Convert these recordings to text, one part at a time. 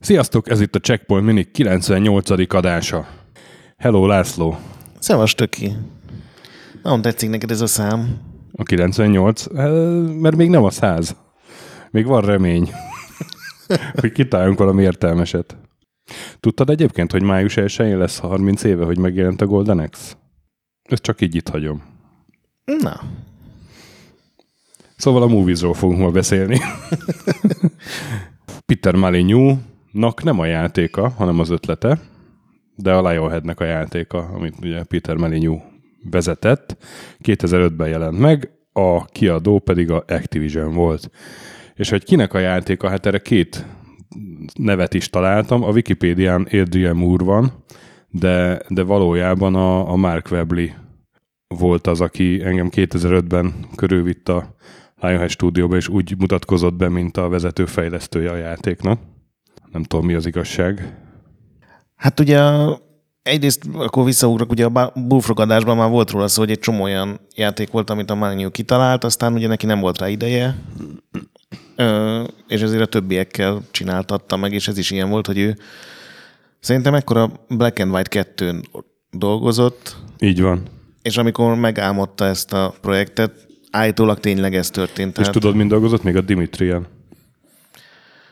Sziasztok, ez itt a Checkpoint Mini 98. adása. Hello, László. Szevas, Töki. Nagyon tetszik neked ez a szám. A 98? Eh, Mert még nem a 100. Még van remény, hogy kitaláljunk valami értelmeset. Tudtad egyébként, hogy május 1 lesz 30 éve, hogy megjelent a Golden Axe? Ezt csak így itt hagyom. Na, Szóval a moviesról fogunk ma beszélni. Peter Molyneux-nak nem a játéka, hanem az ötlete, de a Lionheadnek a játéka, amit ugye Peter Molyneux vezetett. 2005-ben jelent meg, a kiadó pedig a Activision volt. És hogy kinek a játéka, hát erre két nevet is találtam. A Wikipédián Adrian Moore van, de, de valójában a, a Mark Webley volt az, aki engem 2005-ben körülvitt a Lionhead stúdióba, és úgy mutatkozott be, mint a vezető fejlesztője a játéknak. Nem tudom, mi az igazság. hát ugye egyrészt akkor visszaugrok, ugye a Bullfrog adásban már volt róla szó, hogy egy csomó olyan játék volt, amit a Manu kitalált, aztán ugye neki nem volt rá ideje, és ezért a többiekkel csináltatta meg, és ez is ilyen volt, hogy ő szerintem ekkora Black and White 2-n dolgozott, Így van. És amikor megálmodta ezt a projektet, állítólag tényleg ez történt. És Tehát tudod, mind dolgozott? Még a Dimitrian.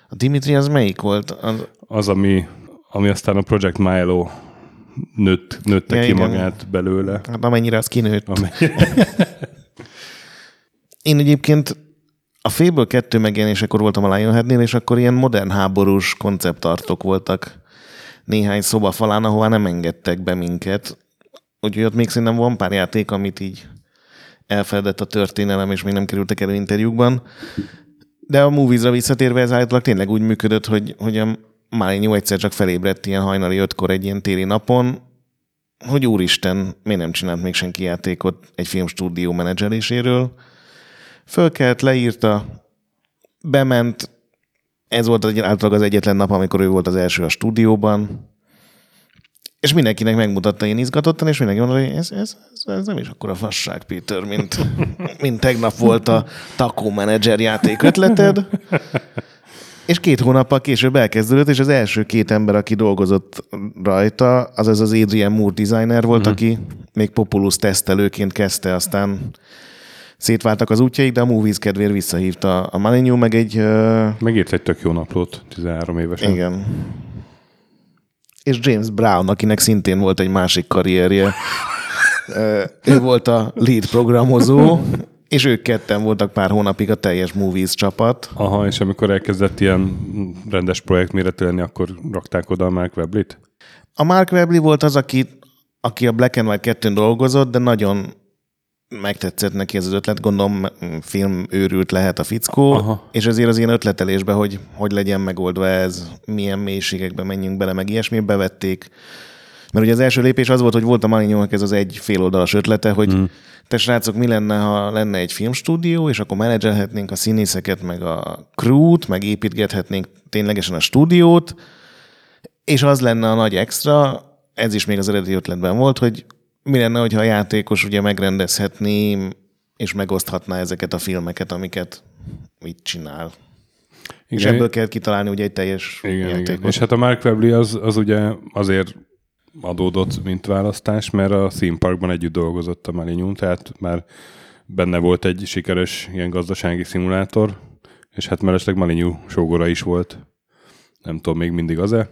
a Dimitri az melyik volt? Az, Az, ami, ami aztán a Project Milo nőtt, nőtte Ja, ki igen. magát belőle. hát amennyire az kinőtt. Amely, Én egyébként a Fable 2 megjelenésekor voltam a Lionheadnél, és akkor ilyen modern háborús konceptartok voltak néhány szoba falán, ahová nem engedtek be minket. Úgyhogy ott még szerintem van pár játék, amit így elfeledett a történelem, és még nem kerültek elő interjúkban. De a moviesra visszatérve ez állítólag tényleg úgy működött, hogy, hogy a Maligno egyszer csak felébredt ilyen hajnali ötkor egy ilyen téli napon, hogy úristen, miért nem csinált még senki játékot egy filmstúdió menedzseléséről. Fölkelt, leírta, bement, ez volt általában az egyetlen nap, amikor ő volt az első a stúdióban, és mindenkinek megmutatta én izgatottan, és mindenki mondta, hogy ez, ez, ez, ez nem is akkora fasság, Peter, mint, mint tegnap volt a Taco Manager játék ötleted. És két hónappal később elkezdődött, és az első két ember, aki dolgozott rajta, az az az Adrian Moore designer volt, uh-huh. aki még Populus tesztelőként kezdte, aztán szétváltak az útjaik, de a Movies kedvéért visszahívta a Molyneux, meg egy... Uh, megírt egy tök jó naplót 13 évesen. igen. És James Brown, akinek szintén volt egy másik karrierje. Ő volt a lead programozó, és ők ketten voltak pár hónapig a teljes Movies csapat. Aha, és amikor elkezdett ilyen rendes projekt méretű lenni, akkor rakták oda a Mark Weblit? A Mark Webley volt az, aki, aki a Black and White 2 dolgozott, de nagyon megtetszett neki ez az ötlet, gondolom film őrült lehet a fickó, Aha. És ezért az ilyen ötletelésbe, hogy hogy legyen megoldva ez, milyen mélységekbe menjünk bele, meg ilyesmi, bevették. Mert ugye az első lépés az volt, hogy volt a Malignyónak ez az egy féloldalas ötlete, hogy mm. te srácok, mi lenne, ha lenne egy filmstúdió, és akkor menedzselhetnénk a színészeket, meg a crew-t, meg építgethetnénk ténylegesen a stúdiót, és az lenne a nagy extra, ez is még az eredeti ötletben volt, hogy mi lenne, hogyha a játékos ugye megrendezhetné és megoszthatná ezeket a filmeket, amiket így csinál. És Igen, ebből kell kitalálni ugye egy teljes igen, játékot. igen. És hát a Mark Webley az, az ugye azért adódott, mint választás, mert a Theme Parkban együtt dolgozott a Molyneux, tehát már benne volt egy sikeres ilyen gazdasági szimulátor, és hát mellesleg Molyneux sógora is volt. Nem tudom, még mindig az-e?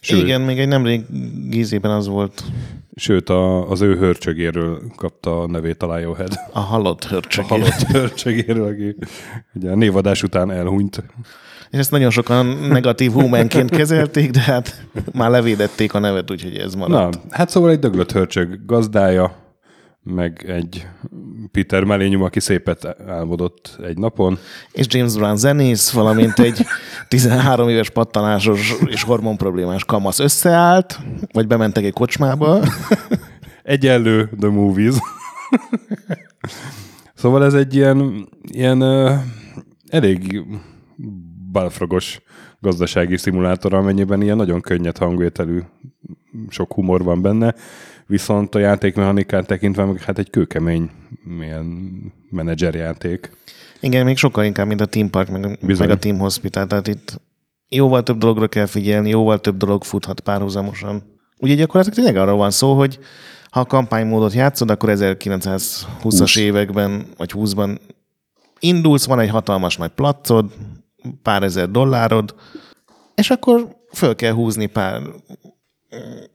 Sőt, Igen, még egy nemrég gízében az volt sőt a, az ő hörcsögéről kapta a nevét a Lionhead. a halott hörcsök. A halott hörcsögéről, aki ugye a névadás után elhunyt. És ezt nagyon sokan negatív humanként kezelték, de hát már levédették a nevet, úgyhogy ez maradt. Na, hát szóval egy döglött hörcsög gazdája, meg egy Peter Melényum, aki szépet álmodott egy napon. És James Brown zenész, valamint egy 13 éves pattanásos és hormon problémás kamasz összeállt, vagy bementek egy kocsmába. Egyenlő The Movies. szóval ez egy ilyen, ilyen elég balfragos gazdasági szimulátor, amennyiben ilyen nagyon könnyed hangvételű, sok humor van benne. Viszont a játékmechanikát tekintve meg hát egy kőkemény milyen menedzserjáték. Igen, még sokkal inkább, mint a Team Park, meg, Bizony. meg a Team Hospital. Tehát itt jóval több dologra kell figyelni, jóval több dolog futhat párhuzamosan. Ugye gyakorlatilag tényleg arról van szó, hogy ha a kampánymódot játszod, akkor 1920-as 20. években, vagy 20-ban indulsz, van egy hatalmas nagy placod, pár ezer dollárod, és akkor föl kell húzni pár mm,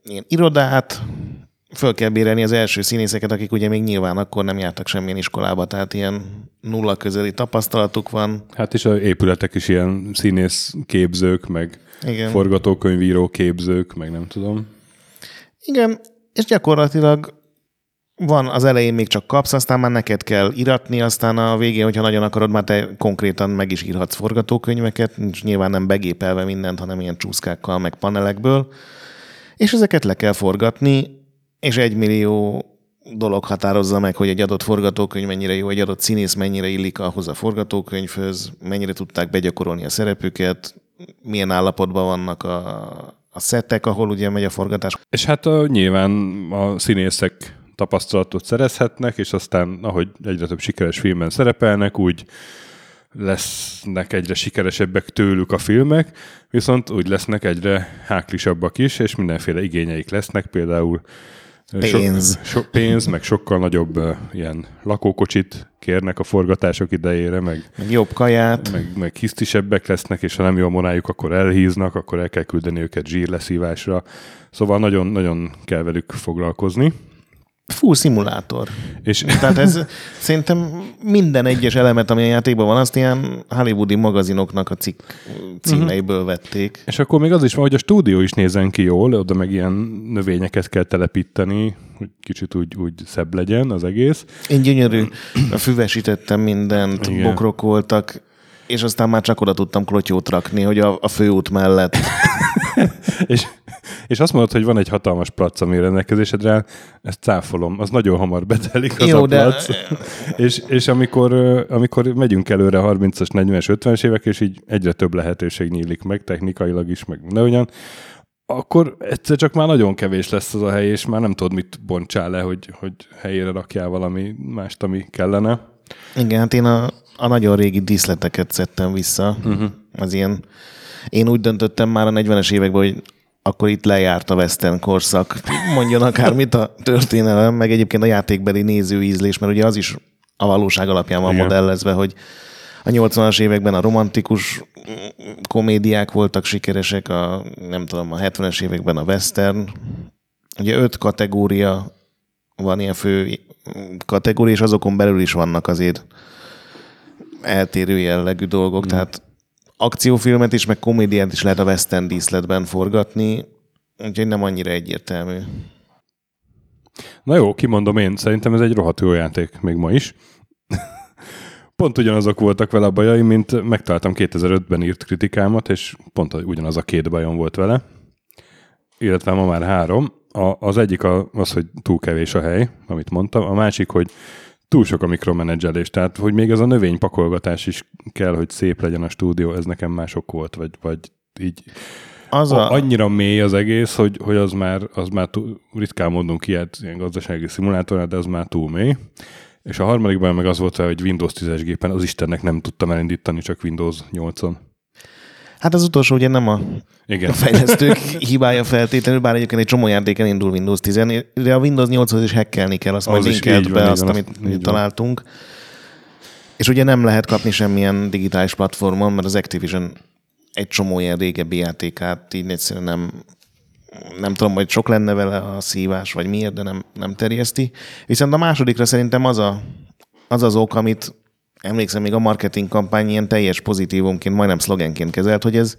ilyen irodát, föl kell bérelni az első színészeket, akik ugye még nyilván akkor nem jártak semmilyen iskolába, tehát ilyen nulla közeli tapasztalatuk van. Hát és a épületek is ilyen színész képzők, meg Igen. forgatókönyvíró képzők, meg nem tudom. Igen, és gyakorlatilag van az elején még csak kapsz, aztán már neked kell iratni, aztán a végén, hogyha nagyon akarod, már te konkrétan meg is írhatsz forgatókönyveket, nincs nyilván nem begépelve mindent, hanem ilyen csúszkákkal, meg panelekből, és ezeket le kell forgatni, és egy millió dolog határozza meg, hogy egy adott forgatókönyv mennyire jó, egy adott színész mennyire illik ahhoz a forgatókönyvhöz, mennyire tudták begyakorolni a szerepüket, milyen állapotban vannak a, a szettek, ahol ugye megy a forgatás. És hát a, nyilván a színészek tapasztalatot szerezhetnek, és aztán, ahogy egyre több sikeres filmben szerepelnek, úgy lesznek egyre sikeresebbek tőlük a filmek, viszont úgy lesznek egyre háklisabbak is, és mindenféle igényeik lesznek, például Pénz. So, so, pénz, meg sokkal nagyobb uh, ilyen lakókocsit kérnek a forgatások idejére, meg, Meg jobb kaját. meg, meg hisztisebbek lesznek, és ha nem jó a morájuk, akkor elhíznak, akkor el kell küldeni őket zsírleszívásra. Szóval nagyon, nagyon kell velük foglalkozni. Full szimulátor. És Tehát ez szerintem minden egyes elemet, ami a játékban van, azt ilyen hollywoodi magazinoknak a cikk címeiből vették. És akkor még az is van, hogy a stúdió is nézzen ki jól, oda meg ilyen növényeket kell telepíteni, hogy kicsit úgy, úgy szebb legyen az egész. Én gyönyörű, füvesítettem mindent. Igen. bokrok voltak, és aztán már csak oda tudtam klotyót rakni, hogy a, a főút mellett. És, és azt mondod, hogy van egy hatalmas plac, ami rendelkezésedre ezt cáfolom, az nagyon hamar betelik az Jó, a de- plac. És, és amikor, amikor megyünk előre 30-as, 40-es, 50-es évek, és így egyre több lehetőség nyílik meg, technikailag is, meg mindenhogyan, akkor egyszer csak már nagyon kevés lesz az a hely, és már nem tudod, mit bontsál le, hogy, hogy helyére rakjál valami mást, ami kellene. Igen, hát én a, a nagyon régi díszleteket szedtem vissza. Uh-huh. Az ilyen, én úgy döntöttem már a 40-es években, hogy akkor itt lejárt a western korszak. Mondjon akármit a történelem, meg egyébként a játékbeli nézőízlés, mert ugye az is a valóság alapján van Igen. modellezve, hogy a 80-as években a romantikus komédiák voltak sikeresek, a, nem tudom, a 70-es években a western. Ugye öt kategória van ilyen fő kategória, és azokon belül is vannak azért eltérő jellegű dolgok, mm. tehát akciófilmet is, meg komédiát is lehet a western díszletben forgatni, úgyhogy nem annyira egyértelmű. Na jó, kimondom én, szerintem ez egy rohadt jó játék, még ma is. pont ugyanazok voltak vele a bajaim, mint megtaláltam 2005-ben írt kritikámat, és pont ugyanaz a két bajom volt vele. Illetve ma már három. A, az egyik a, az, hogy túl kevés a hely, amit mondtam. A másik, hogy túl sok a mikromenedzselés. Tehát, hogy még ez a növénypakolgatás is kell, hogy szép legyen a stúdió, ez nekem már sok volt, vagy, vagy így Az a... annyira mély az egész, hogy, hogy az már, az már túl, ritkán mondunk ilyet ilyen gazdasági szimulátornál, de az már túl mély. És a harmadikban meg az volt, hogy Windows 10-es gépen az Istennek nem tudtam elindítani, csak Windows 8-on. Hát az utolsó ugye nem a Igen. a fejlesztők hibája feltétlenül, bár egyébként egy csomó játéken indul Windows 10 de a Windows 8-hoz is hackelni kell, azt Az majd linkelt be, van, azt, igen, amit van. találtunk. És ugye nem lehet kapni semmilyen digitális platformon, mert az Activision egy csomó ilyen régebbi játékát így egyszerűen nem, nem tudom, hogy sok lenne vele a szívás, vagy miért, de nem, nem terjeszti. Viszont a másodikra szerintem az a, az, az ok, amit emlékszem, még a marketing kampány ilyen teljes pozitívumként, majdnem szlogenként kezelt, hogy ez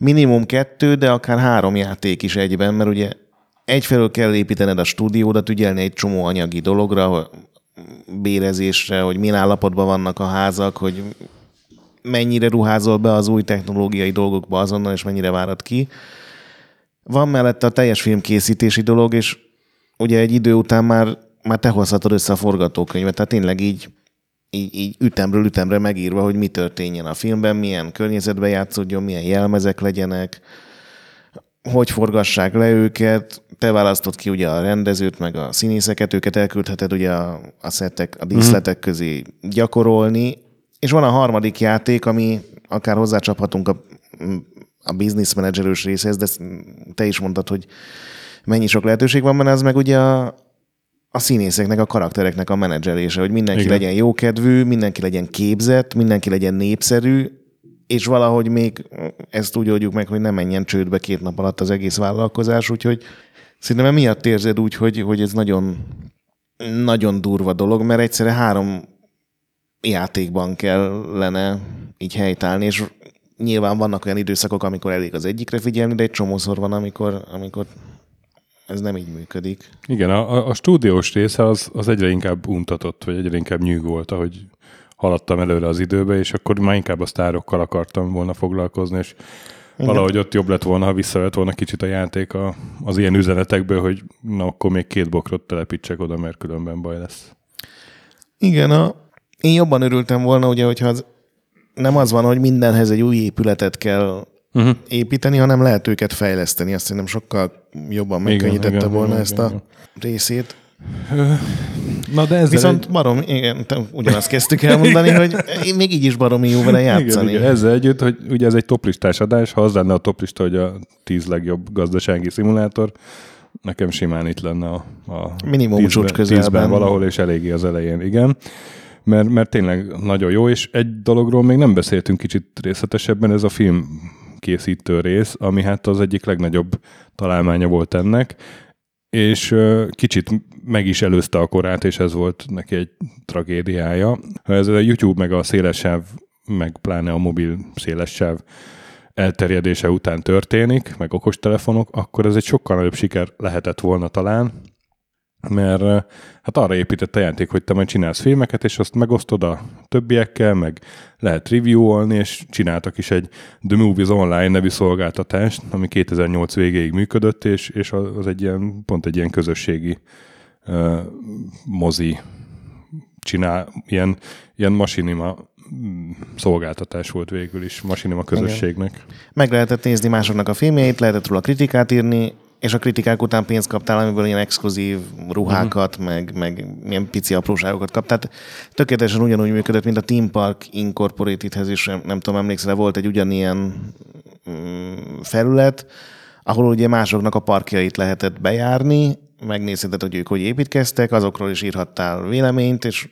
minimum kettő, de akár három játék is egyben, mert ugye egyfelől kell építened a stúdiódat, ügyelni egy csomó anyagi dologra, bérezésre, hogy milyen állapotban vannak a házak, hogy mennyire ruházol be az új technológiai dolgokba azonnal, és mennyire várad ki. Van mellette a teljes filmkészítési dolog, és ugye egy idő után már, már te hozhatod össze a forgatókönyvet, tehát tényleg így, így, így ütemről ütemre megírva, hogy mi történjen a filmben, milyen környezetben játszódjon, milyen jelmezek legyenek, hogy forgassák le őket, te választod ki ugye a rendezőt, meg a színészeket, őket elküldheted ugye a, a szettek, a díszletek közé gyakorolni, és van a harmadik játék, ami akár hozzácsaphatunk a, a business managerős részhez, de te is mondtad, hogy mennyi sok lehetőség van benne, az meg ugye a, a színészeknek, a karaktereknek a menedzselése, hogy mindenki Igen. legyen jókedvű, mindenki legyen képzett, mindenki legyen népszerű, és valahogy még ezt úgy oldjuk meg, hogy ne menjen csődbe két nap alatt az egész vállalkozás, úgyhogy szerintem emiatt érzed úgy, hogy, hogy ez nagyon, nagyon durva dolog, mert egyszerre három játékban kellene így helytállni, és nyilván vannak olyan időszakok, amikor elég az egyikre figyelni, de egy csomószor van, amikor, amikor ez nem így működik. Igen, a, a stúdiós része az, az egyre inkább untatott, vagy egyre inkább nyűg volt, ahogy haladtam előre az időbe, és akkor már inkább a sztárokkal akartam volna foglalkozni, és igen. valahogy ott jobb lett volna, ha visszavett volna kicsit a játék a, az ilyen üzenetekből, hogy na akkor még két bokrot telepítsek oda, mert különben baj lesz. Igen, a, én jobban örültem volna, ugye, hogyha az, nem az van, hogy mindenhez egy új épületet kell uh-huh. építeni, hanem lehet őket fejleszteni. Azt szerintem sokkal jobban megkönnyítette igen, volna igen, ezt igen, a igen. részét. Na de ez Viszont egy... barom, igen, ugyanazt kezdtük elmondani, hogy még így is baromi jó vele játszani. Igen, igen, ezzel együtt, hogy ugye ez egy toplistás adás, ha az lenne a toplista, hogy a tíz legjobb gazdasági szimulátor, nekem simán itt lenne a, a minimum tízben. Tízben valahol, és eléggé az elején, igen. Mert, mert tényleg nagyon jó, és egy dologról még nem beszéltünk kicsit részletesebben, ez a film készítő rész, ami hát az egyik legnagyobb találmánya volt ennek, és kicsit meg is előzte a korát, és ez volt neki egy tragédiája. Ez a YouTube meg a szélessáv, meg pláne a mobil szélessáv elterjedése után történik, meg okostelefonok, akkor ez egy sokkal nagyobb siker lehetett volna talán, mert hát arra épített a játék, hogy te majd csinálsz filmeket, és azt megosztod a többiekkel, meg lehet review-olni, és csináltak is egy The Movies Online nevű szolgáltatást, ami 2008 végéig működött, és, és az egy ilyen, pont egy ilyen közösségi uh, mozi csinál, ilyen, ilyen masinima mm, szolgáltatás volt végül is, masinima közösségnek. Igen. Meg lehetett nézni másoknak a filmjeit, lehetett róla kritikát írni, és a kritikák után pénzt kaptál, amiből ilyen exkluzív ruhákat, uh-huh. meg, meg ilyen pici apróságokat kap. Tehát tökéletesen ugyanúgy működött, mint a Team Park Incorporated-hez is, nem tudom, emlékszel, volt egy ugyanilyen mm, felület, ahol ugye másoknak a parkjait lehetett bejárni, megnézheted, hogy ők hogy építkeztek, azokról is írhattál véleményt, és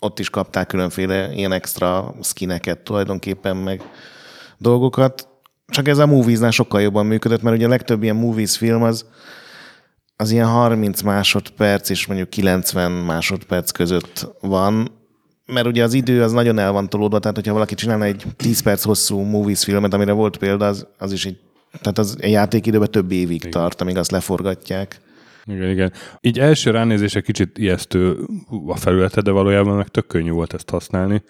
ott is kapták különféle ilyen extra skineket tulajdonképpen, meg dolgokat csak ez a movies sokkal jobban működött, mert ugye a legtöbb ilyen movies film az, az ilyen 30 másodperc és mondjuk 90 másodperc között van, mert ugye az idő az nagyon el van tolódva, tehát hogyha valaki csinálna egy 10 perc hosszú movies filmet, amire volt példa, az, az is egy, tehát az egy játékidőben több évig igen. tart, amíg azt leforgatják. Igen, igen. Így első ránézése kicsit ijesztő a felülete, de valójában meg tök könnyű volt ezt használni.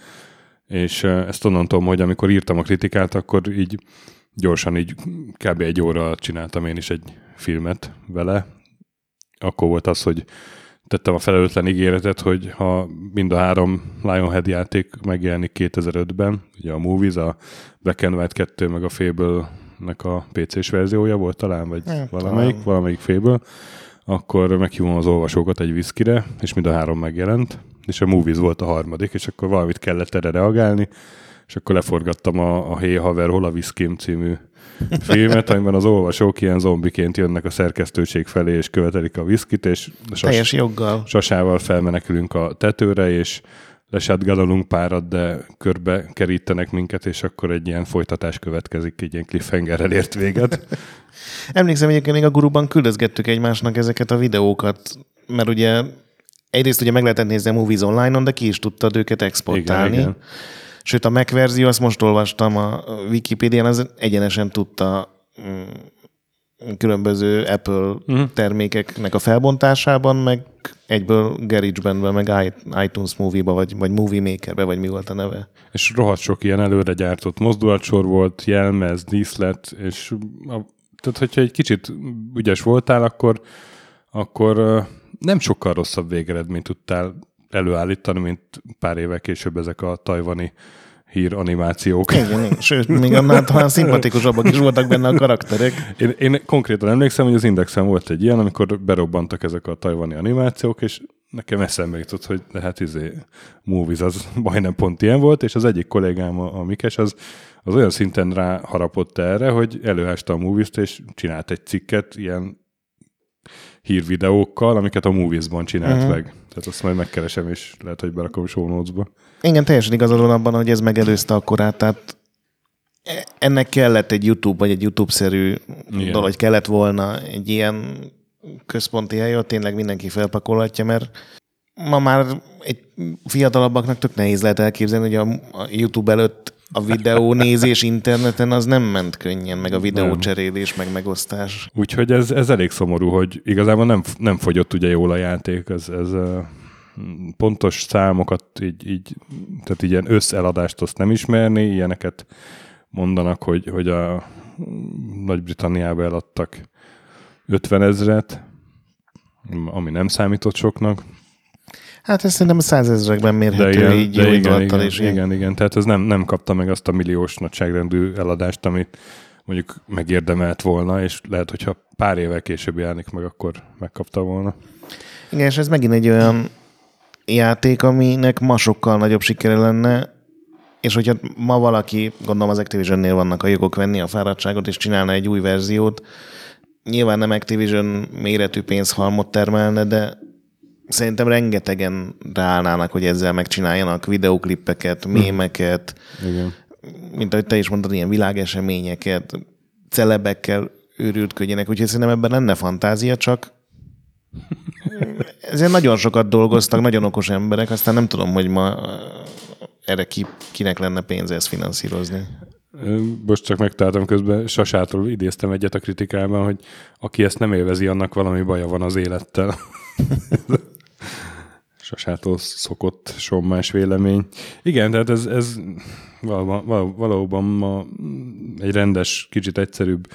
És ezt onnan tudom, hogy amikor írtam a kritikát, akkor így gyorsan így kb. egy óra csináltam én is egy filmet vele. Akkor volt az, hogy tettem a felelőtlen ígéretet, hogy ha mind a három Lionhead játék megjelenik 2005-ben, ugye a Movies, a Black and White 2, meg a Fable-nek a PC-s verziója volt talán, vagy hát, valamelyik, talán. valamelyik Fable, akkor meghívom az olvasókat egy viszkire, és mind a három megjelent, és a Movies volt a harmadik, és akkor valamit kellett erre reagálni, és akkor leforgattam a, a Hey Haver, hol a Viszkim című filmet, amiben az olvasók ilyen zombiként jönnek a szerkesztőség felé, és követelik a viszkit, és sas, Teljes joggal. sasával felmenekülünk a tetőre, és lesátgálolunk párat, de körbe kerítenek minket, és akkor egy ilyen folytatás következik, egy ilyen cliffhangerrel ért véget. Emlékszem, hogy még a guruban küldözgettük egymásnak ezeket a videókat, mert ugye egyrészt ugye meg lehetett nézni a Movies Online-on, de ki is tudtad őket exportálni. Igen, igen. Sőt, a Mac verzió, azt most olvastam a Wikipédián, az egyenesen tudta mm, különböző Apple uh-huh. termékeknek a felbontásában, meg egyből GarageBandbe, meg iTunes Movie-ba, vagy, vagy Movie Maker-be, vagy mi volt a neve. És rohadt sok ilyen előre gyártott mozdulatsor volt, jelmez, díszlet, és a, tehát hogyha egy kicsit ügyes voltál, akkor, akkor nem sokkal rosszabb végeredményt tudtál előállítani, mint pár évvel később ezek a tajvani hír animációk. Igen, sőt, még annál talán szimpatikusabbak is voltak benne a karakterek. Én, én konkrétan emlékszem, hogy az Indexen volt egy ilyen, amikor berobbantak ezek a tajvani animációk, és nekem eszembe jutott, hogy hát izé, Movies az majdnem pont ilyen volt, és az egyik kollégám, a, a Mikes, az, az olyan szinten rá harapott erre, hogy előásta a Movies-t, és csinált egy cikket ilyen hírvideókkal, amiket a Movies-ban csinált uh-huh. meg. Tehát azt majd megkeresem, és lehet, hogy berakom show notes-ba. Igen, teljesen igazad van abban, hogy ez megelőzte a korát, tehát ennek kellett egy YouTube, vagy egy YouTube-szerű Igen. dolog, kellett volna egy ilyen központi hely, ott tényleg mindenki felpakolhatja, mert ma már egy fiatalabbaknak tök nehéz lehet elképzelni, hogy a YouTube előtt a videó nézés interneten az nem ment könnyen, meg a videócserélés, meg megosztás. Úgyhogy ez, ez elég szomorú, hogy igazából nem, nem fogyott ugye jól a játék, ez, ez pontos számokat így, így tehát így ilyen összeladást azt nem ismerni, ilyeneket mondanak, hogy, hogy a Nagy-Britanniába eladtak 50 ezret, ami nem számított soknak. Hát ez szerintem százezrekben mérhető de igen, így de igen, igen, is. Igen, igen, igen, tehát ez nem, nem kapta meg azt a milliós nagyságrendű eladást, amit mondjuk megérdemelt volna, és lehet, hogyha pár évvel később járnék meg, akkor megkapta volna. Igen, és ez megint egy olyan játék, aminek ma sokkal nagyobb sikere lenne, és hogyha ma valaki, gondolom az Activision-nél vannak a jogok venni a fáradtságot, és csinálna egy új verziót, nyilván nem Activision méretű pénzhalmot termelne, de szerintem rengetegen ráállnának, hogy ezzel megcsináljanak videoklippeket, mémeket, Igen. mint ahogy te is mondtad, ilyen világeseményeket, celebekkel őrültködjenek, úgyhogy szerintem ebben lenne fantázia, csak ezért nagyon sokat dolgoztak, nagyon okos emberek, aztán nem tudom, hogy ma erre ki, kinek lenne pénze ezt finanszírozni. Most csak megtaláltam közben, Sasától idéztem egyet a kritikában, hogy aki ezt nem élvezi, annak valami baja van az élettel. Sasától szokott sommás vélemény. Igen, tehát ez, ez valóban, valóban ma egy rendes, kicsit egyszerűbb,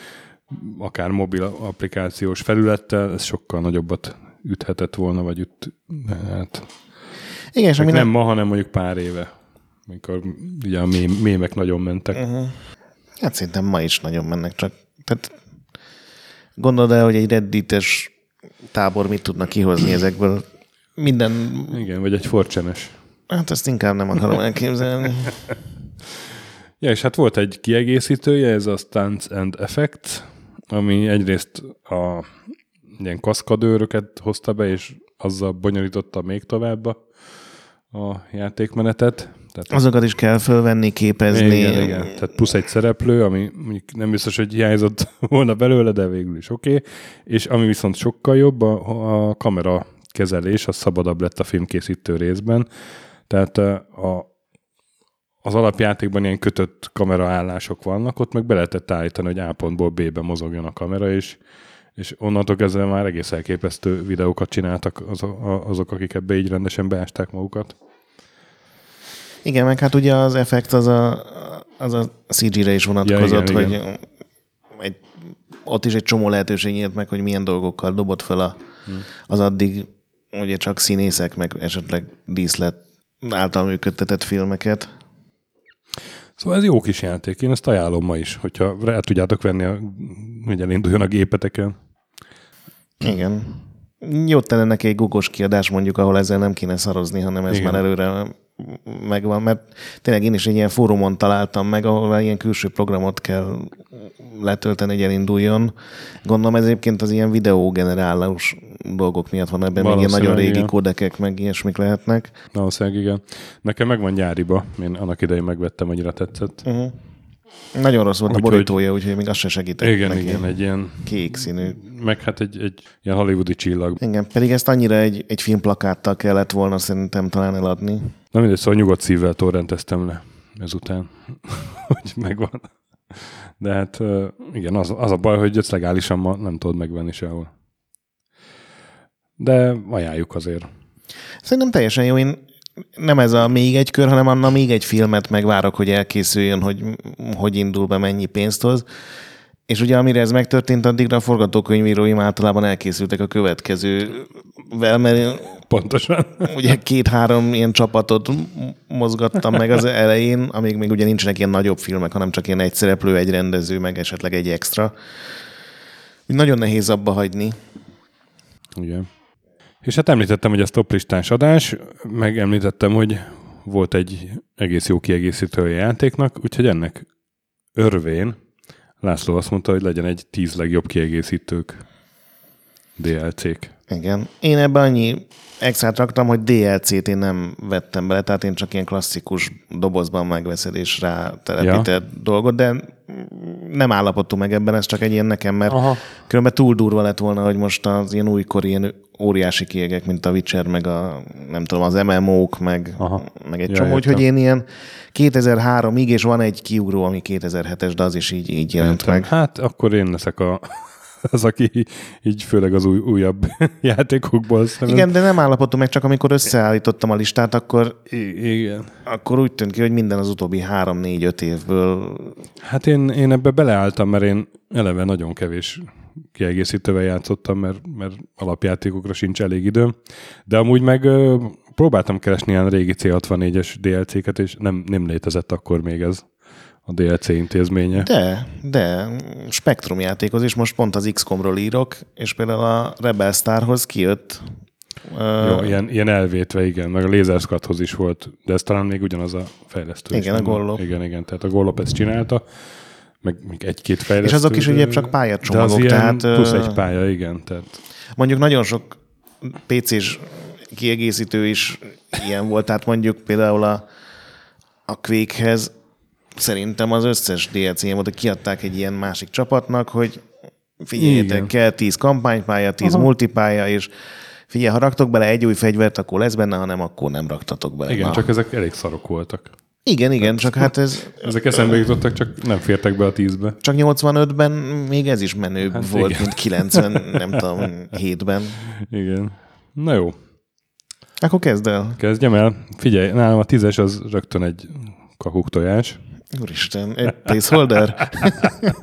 akár mobil applikációs felülettel, ez sokkal nagyobbat üthetett volna, vagy üt, hát, Igen, és ami nem ma, hanem mondjuk pár éve amikor ugye a mém, mémek nagyon mentek. Uh-huh. Hát szerintem ma is nagyon mennek, csak tehát gondolod el, hogy egy reddites tábor mit tudna kihozni ezekből. Minden... Igen, vagy egy forcsenes. Hát ezt inkább nem akarom elképzelni. ja, és hát volt egy kiegészítője, ez a Stunts and Effect, ami egyrészt a ilyen kaszkadőröket hozta be, és azzal bonyolította még tovább a, a játékmenetet. Tehát Azokat is kell fölvenni, képezni. Igen, igen. Tehát plusz egy szereplő, ami mondjuk nem biztos, hogy hiányzott volna belőle, de végül is oké. Okay. És ami viszont sokkal jobb, a, a kamera kezelés, az szabadabb lett a filmkészítő részben. Tehát a, az alapjátékban ilyen kötött kameraállások vannak, ott meg be lehetett állítani, hogy A pontból B-be mozogjon a kamera, és, és onnantól kezdve már egész elképesztő videókat csináltak azok, akik ebbe így rendesen beásták magukat. Igen, meg hát ugye az effekt az a, az a CG-re is vonatkozott, ja, igen, hogy igen. Egy, ott is egy csomó lehetőség nyílt meg, hogy milyen dolgokkal dobott fel a, hmm. az addig ugye csak színészek, meg esetleg díszlet által működtetett filmeket. Szóval ez jó kis játék, én ezt ajánlom ma is, hogyha rá tudjátok venni, a, hogy elinduljon a gépeteken. Igen. Jó tenne neki egy gugos kiadás mondjuk, ahol ezzel nem kéne szarozni, hanem ez Igen. már előre megvan, mert tényleg én is egy ilyen fórumon találtam meg, ahol ilyen külső programot kell letölteni, hogy elinduljon. Gondolom ez egyébként az ilyen videógenerálós dolgok miatt van ebben, még ilyen nagyon régi igen. kódekek, meg ilyesmik lehetnek. Valószínűleg igen. Nekem megvan nyáriba, én annak idején megvettem, annyira tetszett. Uh-huh. Nagyon rossz volt úgy, a borítója, úgyhogy még azt se segített Igen, neki. igen, egy ilyen... Kék színű. Meg hát egy, egy ilyen hollywoodi csillag. Igen, pedig ezt annyira egy, egy filmplakáttal kellett volna szerintem talán eladni. Na mindegy, szóval nyugodt szívvel torrenteztem le ezután, hogy megvan. De hát igen, az, az a baj, hogy ezt legálisan ma nem tudod megvenni sehol. De ajánljuk azért. Szerintem teljesen jó. Én nem ez a még egy kör, hanem anna még egy filmet megvárok, hogy elkészüljön, hogy hogy indul be, mennyi pénzt hoz. És ugye amire ez megtörtént, addigra a forgatókönyvíróim általában elkészültek a következővel, mert Pontosan. ugye két-három ilyen csapatot mozgattam meg az elején, amíg még ugye nincsenek ilyen nagyobb filmek, hanem csak ilyen egy szereplő, egy rendező, meg esetleg egy extra. Úgy Nagyon nehéz abba hagyni. Igen. És hát említettem, hogy ez toplistás adás, meg említettem, hogy volt egy egész jó kiegészítő játéknak, úgyhogy ennek örvén László azt mondta, hogy legyen egy tíz legjobb kiegészítők DLC-k. Igen. Én ebbe annyi extrát raktam, hogy DLC-t én nem vettem bele, tehát én csak ilyen klasszikus dobozban megveszed és rá telepített ja. dolgot, de nem állapodtunk meg ebben, ez csak egy ilyen nekem, mert Aha. különben túl durva lett volna, hogy most az ilyen újkor ilyen óriási kiegek, mint a Witcher, meg a nem tudom, az MMO-k, meg, Aha. meg egy Ja, csomó, értem. úgyhogy én ilyen 2003-ig, és van egy kiugró, ami 2007-es, de az is így, így jelent meg. Hát akkor én leszek a, az, aki így főleg az új, újabb játékokból szemben. Igen, de nem állapodtunk meg, csak amikor összeállítottam a listát, akkor igen. akkor úgy tűnt ki, hogy minden az utóbbi három, négy, öt évből. Hát én, én ebbe beleálltam, mert én eleve nagyon kevés kiegészítővel játszottam, mert, mert alapjátékokra sincs elég időm. De amúgy meg ö, próbáltam keresni ilyen régi C64-es DLC-ket, és nem, nem létezett akkor még ez a DLC intézménye. De, de Spektrum játékhoz is most pont az XCOM-ról írok, és például a Rebel Starhoz kijött. Jó, Uh, ilyen, ilyen elvétve, igen, meg a Laser Squadhoz is volt, de ez talán még ugyanaz a fejlesztő. is, Igen, a nem? Gollop. Igen, igen, tehát a Gollop ezt csinálta, meg még egy-két fejlesztő. És azok is de- ugye csak de pályacsomagok, az ilyen tehát, plusz egy pálya, igen, tehát mondjuk nagyon sok PC-s kiegészítő is ilyen volt, tehát mondjuk például a, a Quake-hez szerintem az összes DLC ilyen volt, hogy kiadták egy ilyen másik csapatnak, hogy figyeljetek, Igen. kell 10 kampánypálya, 10 Aha. multipálya, és figyelj, ha raktok bele egy új fegyvert, akkor lesz benne, ha nem, akkor nem raktatok bele. igen, Na. csak ezek elég szarok voltak. Igen, igen, csak hát ez Ezek eszembe jutottak, csak nem fértek be a tízbe. csak 85-ben még ez is menőbb Hát volt, igen. mint 90, nem tudom, 7-ben. Igen. Na jó, Akkor kezd el. kezdjem el. Figyelj, nálam a tízes az rögtön egy kakuk tojás. Úristen, egy placeholder?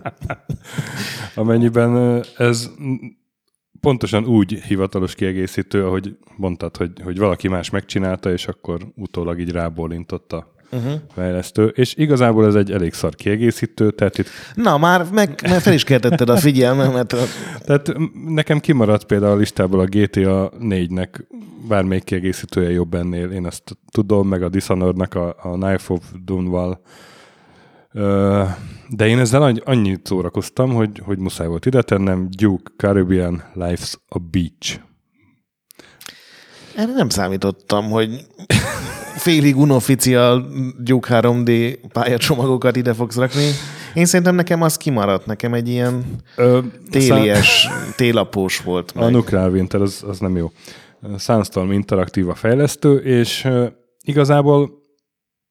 amennyiben ez pontosan úgy hivatalos kiegészítő, ahogy mondtad, hogy, hogy valaki más megcsinálta, és akkor utólag így rábólintott a uh-huh. fejlesztő. És igazából ez egy elég szar kiegészítő, tehát itt Na, már, meg, már fel is keltetted a figyelmemet. A... Tehát nekem kimaradt például a listából a GTA 4-nek bármelyik kiegészítője jobb ennél. Én azt tudom, meg a Dishonored-nak a, a Knife of Doom-val. De én ezzel annyi- annyit szórakoztam, hogy, hogy muszáj volt ide tennem Duke Caribbean Life's a Beach. Erre nem számítottam, hogy félig unofficial Duke 3D pályacsomagokat ide fogsz rakni. Én szerintem nekem az kimaradt, nekem egy ilyen Ö, télies, télapós volt A meg. Nuclear Winter, az, az nem jó. Sunstorm interaktív a fejlesztő, és igazából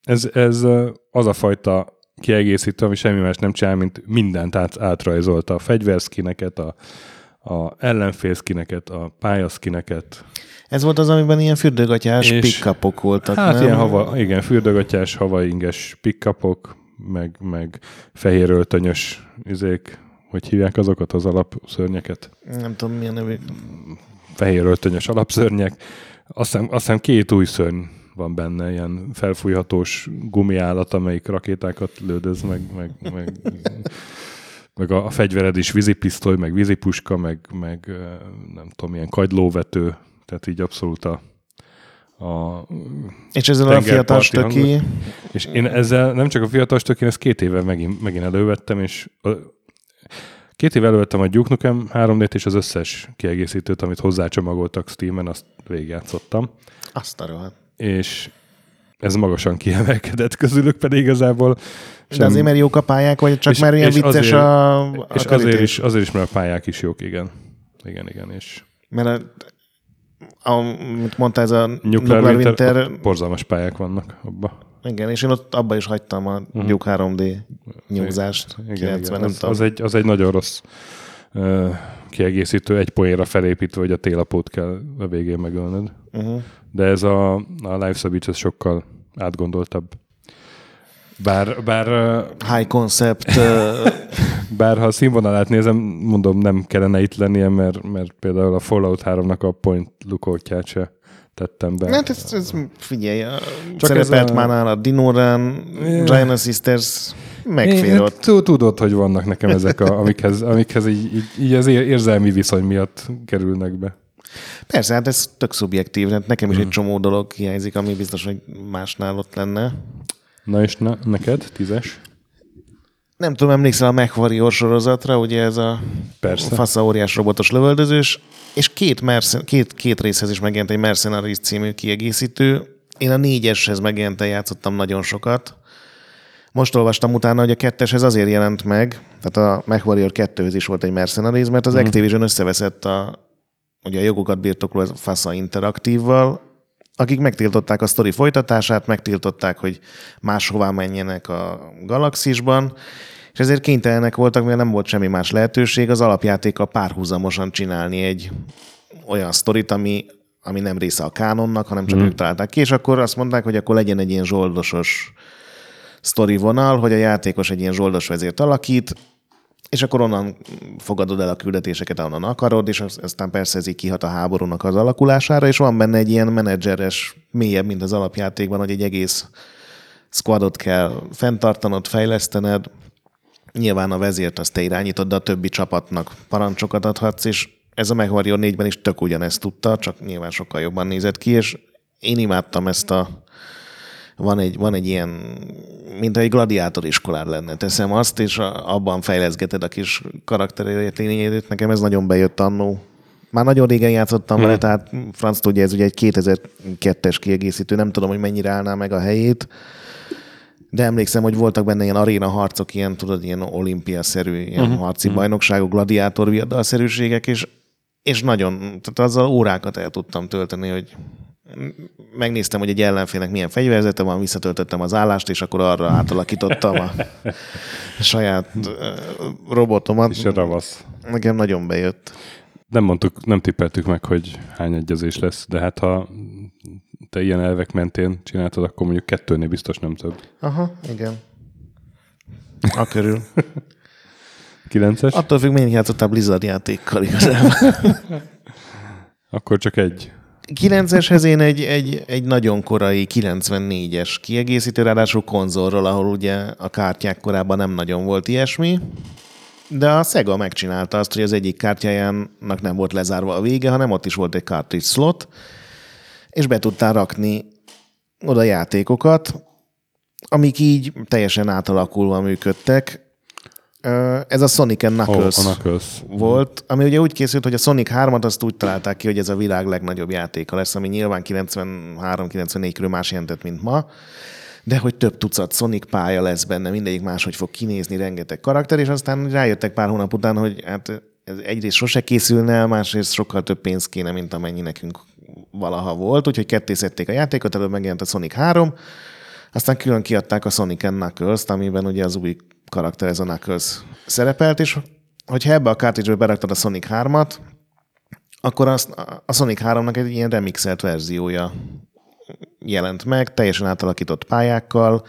ez, ez az a fajta kiegészítő, ami semmi más nem csinál, mint mindent át, átrajzolta. A fegyverszkineket, a, a ellenfélszkineket, a pályaszkineket. Ez volt az, amiben ilyen fürdőgatyás pick-upok voltak, Hát nem? ilyen hava, igen, fürdőgatyás, havainges pickupok, meg, meg fehér öltönyös izék, hogy hívják azokat az alapszörnyeket? Nem tudom, milyen nevű. fehér öltönyös alapszörnyek. Azt hiszem, azt hiszem két új szörny van benne, ilyen felfújhatós gumiállat, amelyik rakétákat lődöz, meg, meg, meg, meg a, a fegyvered is vízipisztoly, meg vízipuska, meg, meg nem tudom, ilyen kagylóvető, tehát így abszolút a, a És ezzel a fiatal stöki, és én ezzel nem csak a fiatal stök, én ezt két éve megint, megint elővettem, és a, két éve elővettem a Duke Nukem 3 d és az összes kiegészítőt, amit hozzácsomagoltak Steam-en, azt végigjátszottam. azt a rohadt. És ez magasan kiemelkedett közülük, pedig igazából De azért, mert jók a pályák, vagy csak És- mert ilyen és vicces azért- a, a és azért is, azért is, mert a pályák is jók, igen. Igen, igen, és Mert a, amit mondta, ez a Nuclear, Nuclear Winter, Winter, borzalmas pályák vannak abba. igen, és én ott abba is hagytam a uh-huh. Duke 3D nyúzást. Igen, 90, igen. Az, az, egy, az egy nagyon rossz ö, kiegészítő, egy poénra felépítve, hogy a télapót kell a végén megölnöd. Uh-huh. De ez a, a Life Sabich, ez sokkal átgondoltabb. Bár, bár High concept Bár ha a színvonalát nézem, mondom, nem kellene itt lennie, mert, mert például a Fallout 3-nak a point lukótját se tettem be. Hát ez, ez figyelj, Csak szerepelt a... már nála Dinoran, Giant Sisters, megfér ott. Tudod, hogy vannak nekem ezek, a, amikhez, amikhez így, így, így az érzelmi viszony miatt kerülnek be. Persze, hát ez tök szubjektív, hát nekem is hmm. egy csomó dolog hiányzik, ami biztos, hogy másnál ott lenne. Na és na, neked, tízes? Nem tudom, emlékszel a MechWarrior sorozatra, ugye ez a Persze. fasza óriás robotos lövöldözős, és két, mercen, két, két részhez is megjelent egy Mercenaries című kiegészítő. Én a négyeshez megjelent játszottam nagyon sokat. Most olvastam utána, hogy a ketteshez azért jelent meg, tehát a MechWarrior 2 is volt egy Mercenaries, mert az mm. Activision összeveszett a, ugye a jogokat birtokló a Fassa Interaktívval, akik megtiltották a sztori folytatását, megtiltották, hogy máshová menjenek a galaxisban, és ezért kénytelenek voltak, mivel nem volt semmi más lehetőség, az alapjátékkal párhuzamosan csinálni egy olyan sztorit, ami, ami nem része a kánonnak, hanem csak mm. ők találták ki, és akkor azt mondták, hogy akkor legyen egy ilyen zsoldosos sztori vonal, hogy a játékos egy ilyen zsoldos vezért alakít, és akkor onnan fogadod el a küldetéseket, ahonnan akarod, és aztán persze ez így kihat a háborúnak az alakulására, és van benne egy ilyen menedzseres, mélyebb, mint az alapjátékban, hogy egy egész squadot kell fenntartanod, fejlesztened. Nyilván a vezért azt te irányítod, de a többi csapatnak parancsokat adhatsz, és ez a MechWarrior 4-ben is tök ugyanezt tudta, csak nyilván sokkal jobban nézett ki, és én imádtam ezt a van egy, van egy ilyen, mint egy gladiátor iskolár lenne. Teszem azt, és abban fejleszgeted a kis karakterét, nekem ez nagyon bejött annó. Már nagyon régen játszottam vele, hmm. tehát franc tudja, ez ugye egy 2002-es kiegészítő, nem tudom, hogy mennyire állná meg a helyét, de emlékszem, hogy voltak benne ilyen aréna harcok, ilyen, tudod, ilyen olimpiaszerű, ilyen uh-huh. harci uh-huh. bajnokságok, gladiátor viadalszerűségek, és, és nagyon, tehát azzal órákat el tudtam tölteni, hogy megnéztem, hogy egy ellenfélnek milyen fegyverzete van, visszatöltöttem az állást, és akkor arra átalakítottam a saját robotomat. És a ravasz. Nekem nagyon bejött. Nem mondtuk, nem tippeltük meg, hogy hány egyezés lesz, de hát ha te ilyen elvek mentén csináltad, akkor mondjuk kettőnél biztos nem több. Aha, igen. A körül. Kilences? Attól függ, mennyit játszottál Blizzard játékkal igazából. akkor csak egy. 9-eshez én egy, egy, egy nagyon korai 94-es kiegészítő, ráadásul konzolról, ahol ugye a kártyák korában nem nagyon volt ilyesmi, de a Sega megcsinálta azt, hogy az egyik kártyájának nem volt lezárva a vége, hanem ott is volt egy cartridge slot, és be tudtál rakni oda játékokat, amik így teljesen átalakulva működtek, ez a Sonic and Knuckles, oh, Knuckles volt, ami ugye úgy készült, hogy a Sonic 3-at azt úgy találták ki, hogy ez a világ legnagyobb játéka lesz, ami nyilván 93-94 körül más jelentett, mint ma, de hogy több tucat Sonic pálya lesz benne, mindegyik máshogy fog kinézni, rengeteg karakter, és aztán rájöttek pár hónap után, hogy hát ez egyrészt sose készülne el, másrészt sokkal több pénz kéne, mint amennyi nekünk valaha volt, úgyhogy kettészedték a játékot, előbb megjelent a Sonic 3, aztán külön kiadták a Sonic and Knuckles-t, amiben ugye az új karakter ez a Knuckles szerepelt, és hogyha ebbe a cartridge beraktad a Sonic 3-at, akkor azt, a Sonic 3-nak egy ilyen remixelt verziója jelent meg, teljesen átalakított pályákkal,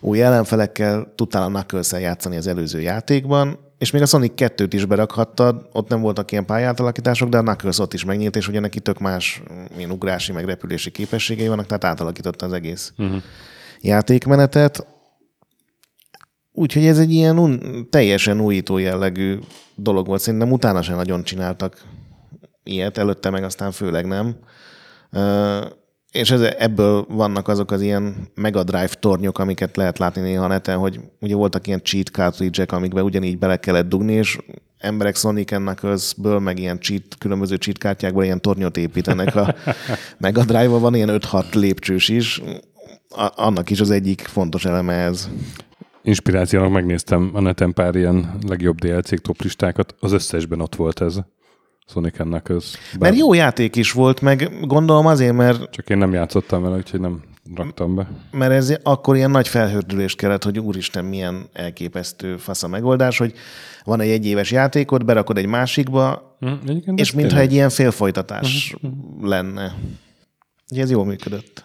új ellenfelekkel, tudtál a knuckles játszani az előző játékban, és még a Sonic 2-t is berakhattad, ott nem voltak ilyen pályátalakítások, de a Knuckles ott is megnyílt, és ugye neki tök más ilyen ugrási, meg repülési képességei vannak, tehát átalakította az egész uh-huh. játékmenetet. Úgyhogy ez egy ilyen un- teljesen újító jellegű dolog volt. Szerintem utána sem nagyon csináltak ilyet, előtte meg aztán főleg nem. És ez, ebből vannak azok az ilyen Mega Drive tornyok, amiket lehet látni néha neten, hogy ugye voltak ilyen cheat cartridge-ek, amikbe ugyanígy bele kellett dugni, és emberek Sonic közből, meg ilyen cheat, különböző cheat kártyákból ilyen tornyot építenek. A Mega drive van ilyen 5-6 lépcsős is. Annak is az egyik fontos eleme ez inspirációnak megnéztem a neten pár ilyen legjobb DLC top listákat, az összesben ott volt ez. Sonic Knuckles. Bár... Mert jó játék is volt, meg gondolom azért, mert... Csak én nem játszottam vele, úgyhogy nem raktam be. Mert ez akkor ilyen nagy felhördülést kellett, hogy úristen, milyen elképesztő fasz a megoldás, hogy van egy egyéves játékot, berakod egy másikba, mm, és mintha egy ilyen félfolytatás mm-hmm. lenne. Ugye ez jól működött.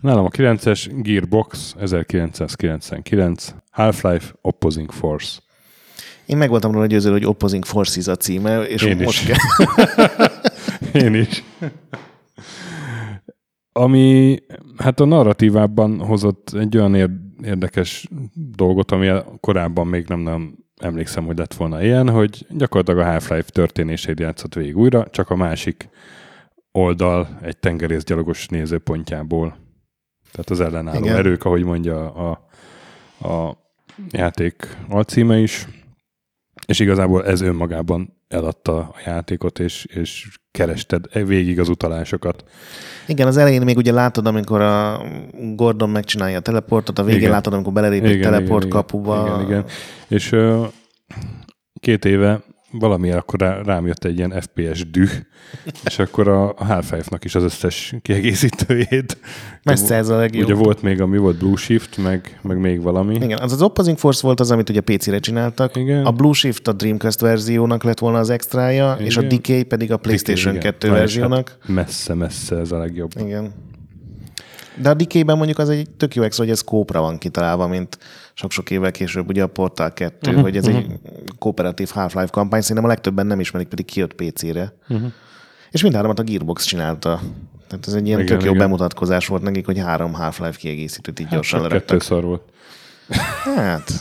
Nálam a 9-es Gearbox 1999 Half-Life Opposing Force. Én meg voltam róla győződve, hogy Opposing Forces a címe, és Én most is. kell. Én is. Ami hát a narratívában hozott egy olyan ér- érdekes dolgot, ami korábban még nem, nem emlékszem, hogy lett volna ilyen, hogy gyakorlatilag a Half-Life történését játszott végig újra, csak a másik oldal egy tengerészgyalogos nézőpontjából. Tehát az ellenálló Igen. Igen. erők, ahogy mondja a, a játék alcíme is. És igazából ez önmagában eladta a játékot, és, és kerested végig az utalásokat. Igen, az elején még ugye látod, amikor a Gordon megcsinálja a teleportot, a végén Igen. látod, amikor belelép egy teleport kapuba. Igen, igen. És ö, két éve valamiért akkor rá, rám jött egy ilyen FPS düh, és akkor a, Half-Life-nak is az összes kiegészítőjét. Messze ez a legjobb. Ugye volt még, ami volt Blue Shift, meg, meg még valami. Igen, az az Opposing Force volt az, amit ugye PC-re csináltak. Igen. A Blue Shift a Dreamcast verziónak lett volna az extrája, és a Igen. Decay pedig a PlayStation Igen. 2 Na, és verziónak. Hát messze-messze ez a legjobb. Igen. De a Decay-ben mondjuk az egy tök jó extra, hogy ez kópra van kitalálva, mint sok-sok évvel később ugye a Portal 2, Mhm, uh-huh, hogy ez egy kooperatív Half-Life kampány, szerintem a legtöbben nem ismerik, pedig kijött PC-re. Mhm. Uh-huh. És mindhármat a Gearbox csinálta. Tehát ez egy ilyen Igen, tök jó igen. bemutatkozás volt nekik, hogy három Half-Life kiegészítőt így gyorsan Csak leraktak. kettőszor volt. Hát,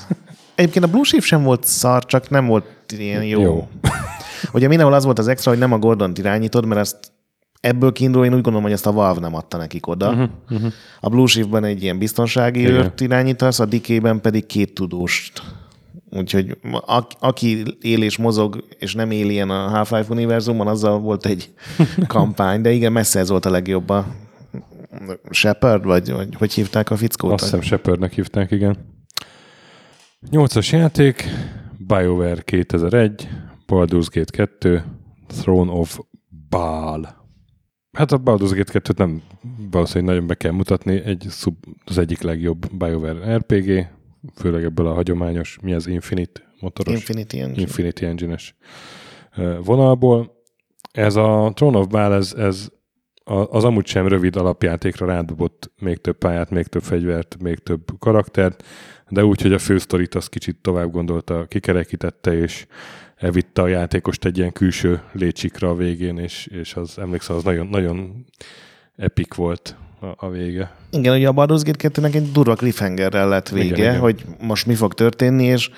egyébként a Blue Shift sem volt szar, csak nem volt ilyen jó. jó. Ugye mindenhol az volt az extra, hogy nem a Gordon irányítod, mert ezt ebből kiindulva én úgy gondolom, hogy ezt a Valve nem adta nekik oda. Uh-huh, uh-huh. A Blue Shiftben egy ilyen biztonsági Igen. őrt irányítasz, a Decay-ben pedig két tudóst. Úgyhogy a, aki él és mozog, és nem él ilyen a Half-Life univerzumban, azzal volt egy kampány, de igen, messze ez volt a legjobb a Shepard, vagy, vagy hogy hívták a fickót? Azt hiszem Shepardnek hívták, igen. Nyolcas játék, BioWare 2001, Baldur's Gate 2, Throne of Baal. Hát a Baldur's Gate 2-t nem valószínűleg nagyon be kell mutatni, egy szub, az egyik legjobb BioWare RPG, főleg ebből a hagyományos, mi az Infinite motoros, Infinity Engine. Infinity Engine-es vonalból. Ez a Throne of Baal, ez, ez az amúgy sem rövid alapjátékra rádobott még több pályát, még több fegyvert, még több karaktert, de úgy, hogy a fősztorit azt kicsit tovább gondolta, kikerekítette, és elvitte a játékost egy ilyen külső létsikra a végén, és, és az, emlékszem, az nagyon, nagyon epic volt a, a vége. Igen, ugye a Baldur's Gate 2-nek egy durva cliffhangerrel lett vége, Igen, igen, hogy most mi fog történni, és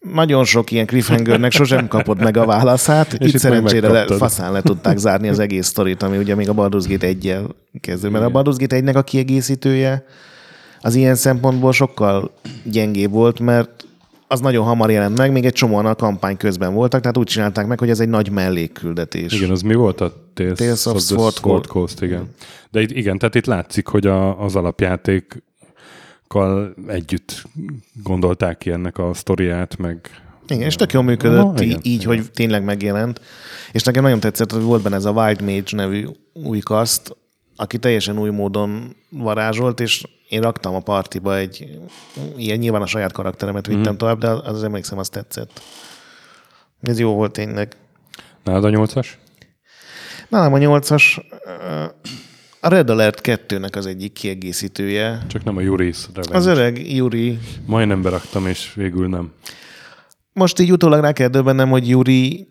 nagyon sok ilyen cliffhangernek sosem kapod meg a válaszát. És Itt itt szerencsére le, faszán le tudták zárni az egész sztorit, ami ugye még a Baldur's Gate 1 kezdő. Mert a Baldur's Gate 1-nek a kiegészítője az ilyen szempontból sokkal gyengébb volt, mert az nagyon hamar jelent meg, még egy csomóan a kampány közben voltak, tehát úgy csinálták meg, hogy ez egy nagy mellékküldetés. Igen, az mi volt a Tales, Tales of the Sword Sword Coast, igen. De itt, igen, tehát itt látszik, hogy a, az alapjátékkal együtt gondolták ki ennek a sztoriát, meg Igen, és tök jól működött Aha, igen, így, igen. hogy tényleg megjelent. És nekem nagyon tetszett, hogy volt benne ez a Wild Mage nevű új kaszt, aki teljesen új módon varázsolt, és én raktam a partiba egy, ilyen nyilván a saját karakteremet vittem Mhm. mm. tovább, de az, az emlékszem, az tetszett. Ez jó volt tényleg. nálad a nyolcas? Nálam a nyolcas, a Red Alert 2-nek az egyik kiegészítője. Csak nem a Juris Revenge. Az öreg Yuri. Majdnem beraktam, és végül nem. Most így utólag rá kell döbbennem, hogy Yuri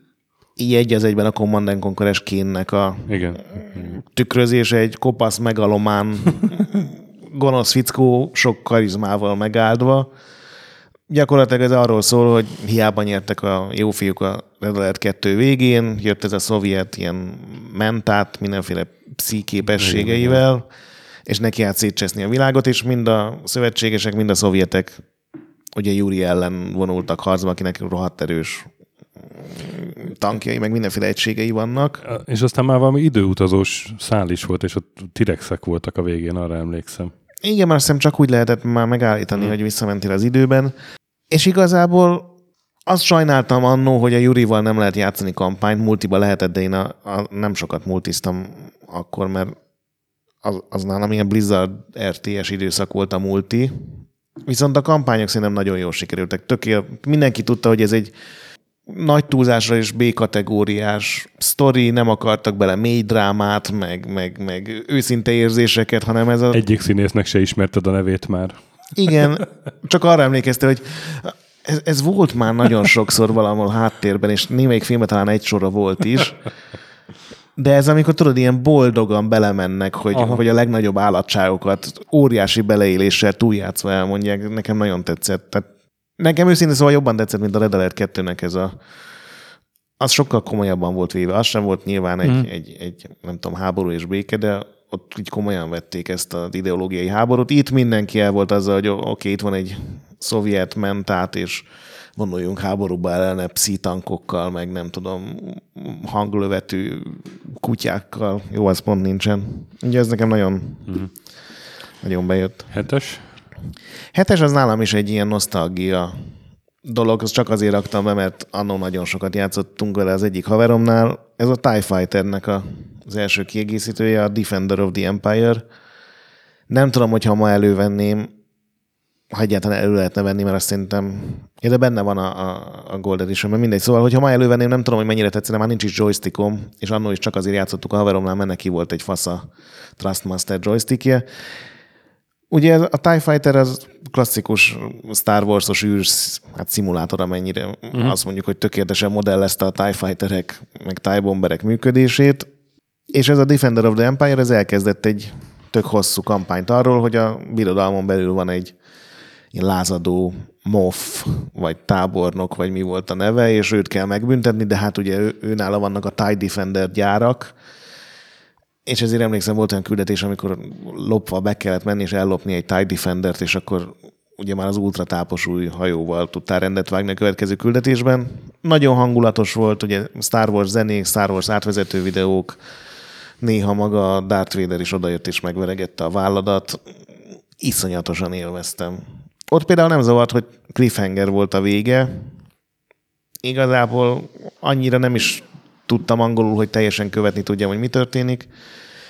így egy az egyben a Command and Conquer Kénnek a Igen. tükrözése egy kopasz, megalomán, gonosz fickó, sok karizmával megáldva. Gyakorlatilag ez arról szól, hogy hiába nyertek a jó fiúk a Red Alert 2 végén, jött ez a szovjet ilyen mentát, mindenféle pszi képességeivel, és neki át szétcseszni a világot, és mind a szövetségesek, mind a szovjetek ugye Júri ellen vonultak harcba, akinek rohadt erős tankjai, meg mindenféle egységei vannak. És aztán már valami időutazós szál is volt, és ott T-rexek voltak a végén, arra emlékszem. Igen, mert azt csak úgy lehetett már megállítani, hmm. hogy visszamentél az időben. És igazából azt sajnáltam annó, hogy a Jurival nem lehet játszani kampányt, multiba lehetett, de én a, a, nem sokat multiztam akkor, mert az, az nálam ilyen Blizzard RTS időszak volt a multi. Viszont a kampányok szerintem nagyon jól sikerültek. Tökél, mindenki tudta, hogy ez egy nagy túlzásra és B-kategóriás sztori, nem akartak bele mély drámát, meg, meg, meg őszinte érzéseket, hanem ez a... Egyik színésznek se ismerted a nevét már. Igen, csak arra emlékezte, hogy ez, ez volt már nagyon sokszor valahol háttérben, és némelyik filmet talán egy sorra volt is. De ez amikor tudod, ilyen boldogan belemennek, hogy, hogy a legnagyobb állatságokat óriási beleéléssel túljátszva elmondják, nekem nagyon tetszett. Tehát nekem őszintén szóval jobban tetszett, mint a Red Alert 2-nek ez a az sokkal komolyabban volt véve. Az sem volt nyilván egy, mm. egy, egy, nem tudom, háború és béke, de ott így komolyan vették ezt az ideológiai háborút. Itt mindenki el volt azzal, hogy oké, okay, itt van egy szovjet mentát, és vonuljunk háborúba ellene pszitankokkal, meg nem tudom, hanglövetű kutyákkal. Jó, az pont nincsen. Ugye ez nekem nagyon, mm. nagyon bejött. Hetes? Hetes az nálam is egy ilyen nosztalgia dolog, az csak azért raktam be, mert annó nagyon sokat játszottunk vele az egyik haveromnál. Ez a TIE Fighternek a, az első kiegészítője, a Defender of the Empire. Nem tudom, hogyha ma elővenném, ha egyáltalán elő lehetne venni, mert azt szerintem, de benne van a, a, a Gold Edition, mert mindegy. Szóval, hogyha ma elővenném, nem tudom, hogy mennyire tetszene, már nincs is joystickom, és annól is csak azért játszottuk a haveromnál, mert neki volt egy fasza Trustmaster joystickje, Ugye a TIE Fighter az klasszikus Star Wars-os űr hát szimulátor, amennyire uh-huh. azt mondjuk, hogy tökéletesen modellezte a TIE Fighterek, meg TIE Bomberek működését, és ez a Defender of the Empire, ez elkezdett egy tök hosszú kampányt arról, hogy a birodalmon belül van egy ilyen lázadó moff, vagy tábornok, vagy mi volt a neve, és őt kell megbüntetni, de hát ugye ő, őnála vannak a TIE Defender gyárak, és ezért emlékszem, volt olyan küldetés, amikor lopva be kellett menni és ellopni egy TIE Defendert, és akkor ugye már az ultratápos új hajóval tudtál rendet vágni a következő küldetésben. Nagyon hangulatos volt, ugye Star Wars zenék, Star Wars átvezető videók, néha maga Darth Vader is odajött és megveregette a válladat. Iszonyatosan élveztem. Ott például nem zavart, hogy cliffhanger volt a vége. Igazából annyira nem is tudtam angolul, hogy teljesen követni tudjam, hogy mi történik.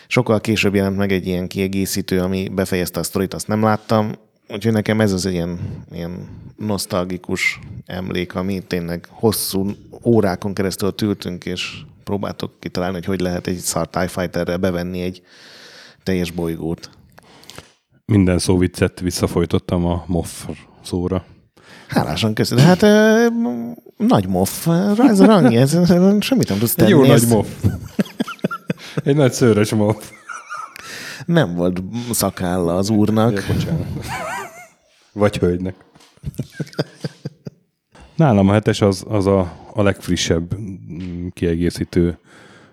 Sokkal később jelent meg egy ilyen kiegészítő, ami befejezte a sztorit, azt nem láttam. Úgyhogy nekem ez az ilyen, ilyen nosztalgikus emlék, ami tényleg hosszú órákon keresztül tültünk, és próbáltok kitalálni, hogy hogy lehet egy szar TIE Fighterrel bevenni egy teljes bolygót. Minden szó viccet visszafolytottam a MOFF szóra. Hálásan köszönöm. Hát nagy moff, ez rangi, ez, semmit nem tudsz tenni. Egy jó ez... nagy moff. Egy nagy szőrös moff. Nem volt szakálla az úrnak. Ja, bocsánat. Vagy hölgynek. Nálam a hetes az, az a, a legfrissebb kiegészítő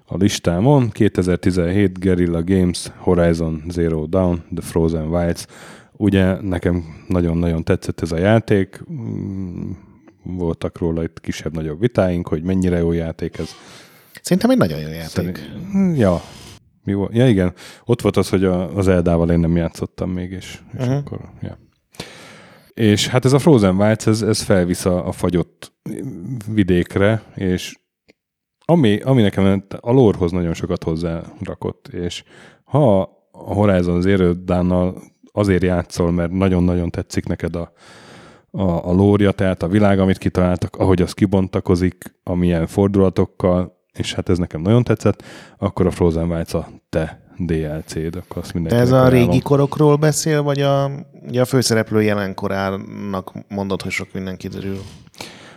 a listámon. 2017 Guerrilla Games Horizon Zero Dawn The Frozen Wilds. Ugye nekem nagyon-nagyon tetszett ez a játék voltak róla itt kisebb-nagyobb vitáink, hogy mennyire jó játék ez. Szerintem egy nagyon jó játék. Szerint, ja. Mi volt? Ja igen, ott volt az, hogy a, az Eldával én nem játszottam még, és, és uh-huh. akkor, ja. És hát ez a Frozen Wilds, ez, ez felvisz a, a fagyott vidékre, és ami, ami nekem a lórhoz nagyon sokat hozzá rakott, és ha a Horizon Zero Dawn-nal azért játszol, mert nagyon-nagyon tetszik neked a, a, a lória, tehát a világ, amit kitaláltak, ahogy az kibontakozik, amilyen fordulatokkal, és hát ez nekem nagyon tetszett, akkor a Frozen Wilds a te DLC-d, akkor azt De ez a régi korokról beszél, vagy a, ugye a főszereplő jelenkorának mondod, hogy sok minden kiderül?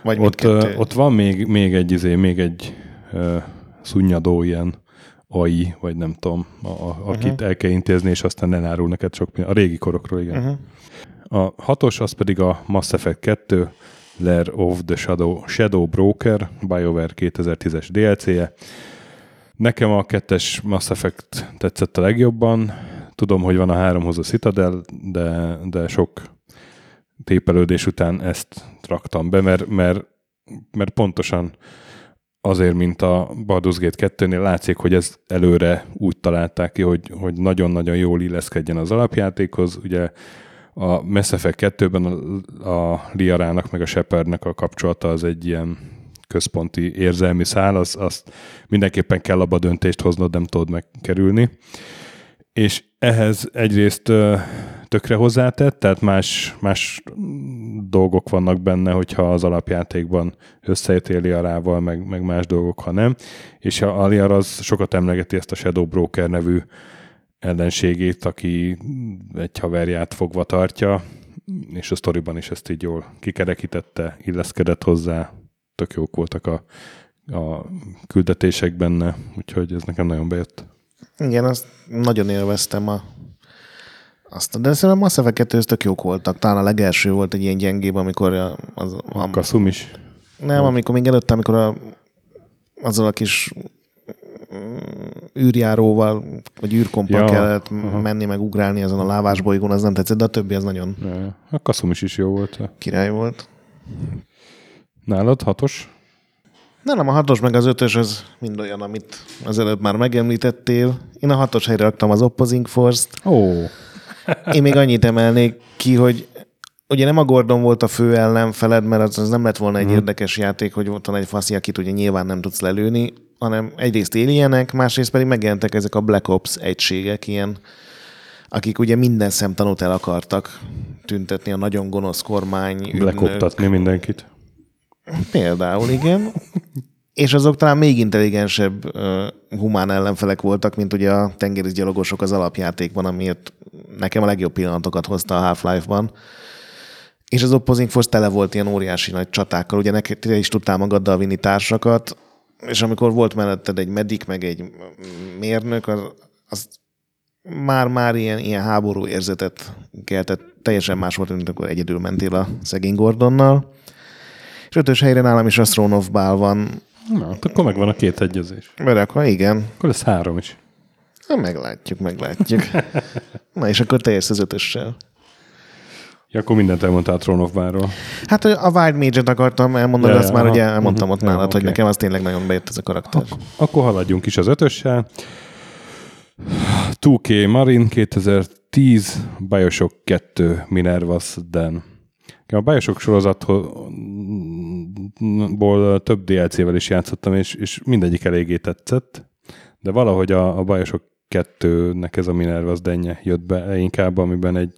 Vagy ott, ott van még, még egy, izé, még egy uh, szunnyadó ilyen AI, vagy nem tudom, a, a, akit uh-huh. el kell intézni, és aztán nem árul neked sok A régi korokról, igen. Uh-huh. A hatos az pedig a Mass Effect 2 Lair of the Shadow, Shadow Broker, BioWare 2010-es DLC-je. Nekem a kettes Mass Effect tetszett a legjobban. Tudom, hogy van a háromhoz a Citadel, de, de sok tépelődés után ezt raktam be, mert, mert, mert pontosan azért, mint a Baldur's Gate 2-nél látszik, hogy ez előre úgy találták ki, hogy, hogy nagyon-nagyon jól illeszkedjen az alapjátékhoz. Ugye a Mass Effect 2-ben a, a Liarának meg a Shepardnek a kapcsolata az egy ilyen központi érzelmi szál, az, azt mindenképpen kell abba döntést hoznod, nem tudod megkerülni. És ehhez egyrészt tökre hozzátett, tehát más, más dolgok vannak benne, hogyha az alapjátékban összejött Liarával, meg, meg más dolgok, ha nem. És a Liar az sokat emlegeti ezt a Shadow Broker nevű ellenségét, aki egy haverját fogva tartja, és a sztoriban is ezt így jól kikerekítette, illeszkedett hozzá, tök jók voltak a, a küldetések benne, úgyhogy ez nekem nagyon bejött. Igen, azt nagyon élveztem a azt, de szerintem a Mass Effect 2 tök jók voltak. Talán a legelső volt egy ilyen gyengébb, amikor a, az, a Kaszum is. Nem, amikor még előtte, amikor a, azzal a kis mm, űrjáróval, vagy űrkompal ja, kellett aha. menni, meg ugrálni ezen a lávás bolygón, az nem tetszett, de a többi az nagyon ja, A Kaszum is is jó volt. Király volt. Nálad hatos? Nem, nem, a hatos meg az ötös az mind olyan, amit az előbb már megemlítettél. Én a hatos helyre raktam az Opposing Force-t. Ó. Oh. Én még annyit emelnék ki, hogy ugye nem a Gordon volt a fő ellenfeled, mert az, az nem lett volna egy hmm. érdekes játék, hogy ott van egy faszi, akit ugye nyilván nem tudsz lelőni, hanem egyrészt éljenek, másrészt pedig megjelentek ezek a Black Ops egységek, ilyen, akik ugye minden szemtanút el akartak tüntetni a nagyon gonosz kormány. Black Optatni mindenkit. Például, igen. És azok talán még intelligensebb uh, humán ellenfelek voltak, mint ugye a tengerészgyalogosok az alapjátékban, amiért nekem a legjobb pillanatokat hozta a Half-Life-ban. És az Opposing Force tele volt ilyen óriási nagy csatákkal, ugye neked te is tudtál magaddal vinni társakat, és amikor volt melletted egy medik, meg egy mérnök, az, az már-már ilyen, ilyen háború érzetet keltett. Teljesen más volt, mint amikor egyedül mentél a szegény Gordonnal. És ötös helyre nálam is a Throne of Baal van. Na, hát akkor megvan a két egyezés. Mert akkor igen. Akkor lesz három is. Na, meglátjuk, meglátjuk. Na, és akkor te az ötössel. Ja, akkor mindent elmondtál Throne of Bárról. Hát a Wild Mage-et akartam elmondani, ja, azt ja, már aha. ugye elmondtam uh-huh. ott nálad, okay. hogy nekem az tényleg nagyon bejött ez a karakter. Ak- akkor haladjunk is az ötössel. 2K Marine 2010, Bioshock 2, Minerva's Den. A Bioshock sorozatból több DLC-vel is játszottam, és, és mindegyik eléggé tetszett, de valahogy a, a Bioshock 2-nek ez a Minerva's denje jött be inkább, amiben egy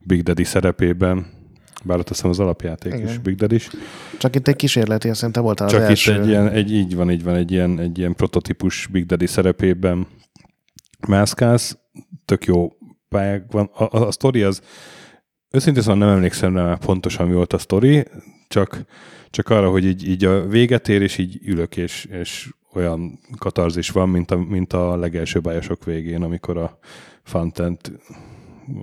Big Daddy szerepében, bár ott hiszem az alapjáték Igen. is, Big Daddy is. Csak itt egy kísérleti, azt te voltál Csak az itt egy ilyen, egy, így van, így van, egy ilyen, egy ilyen prototípus Big Daddy szerepében mászkálsz, tök jó pályák van. A, a, a sztori az, őszintén szóval nem emlékszem rá pontosan mi volt a sztori, csak, csak arra, hogy így, így a véget ér, és így ülök, és, és olyan katarzis van, mint a, mint a legelső bájosok végén, amikor a Fantent,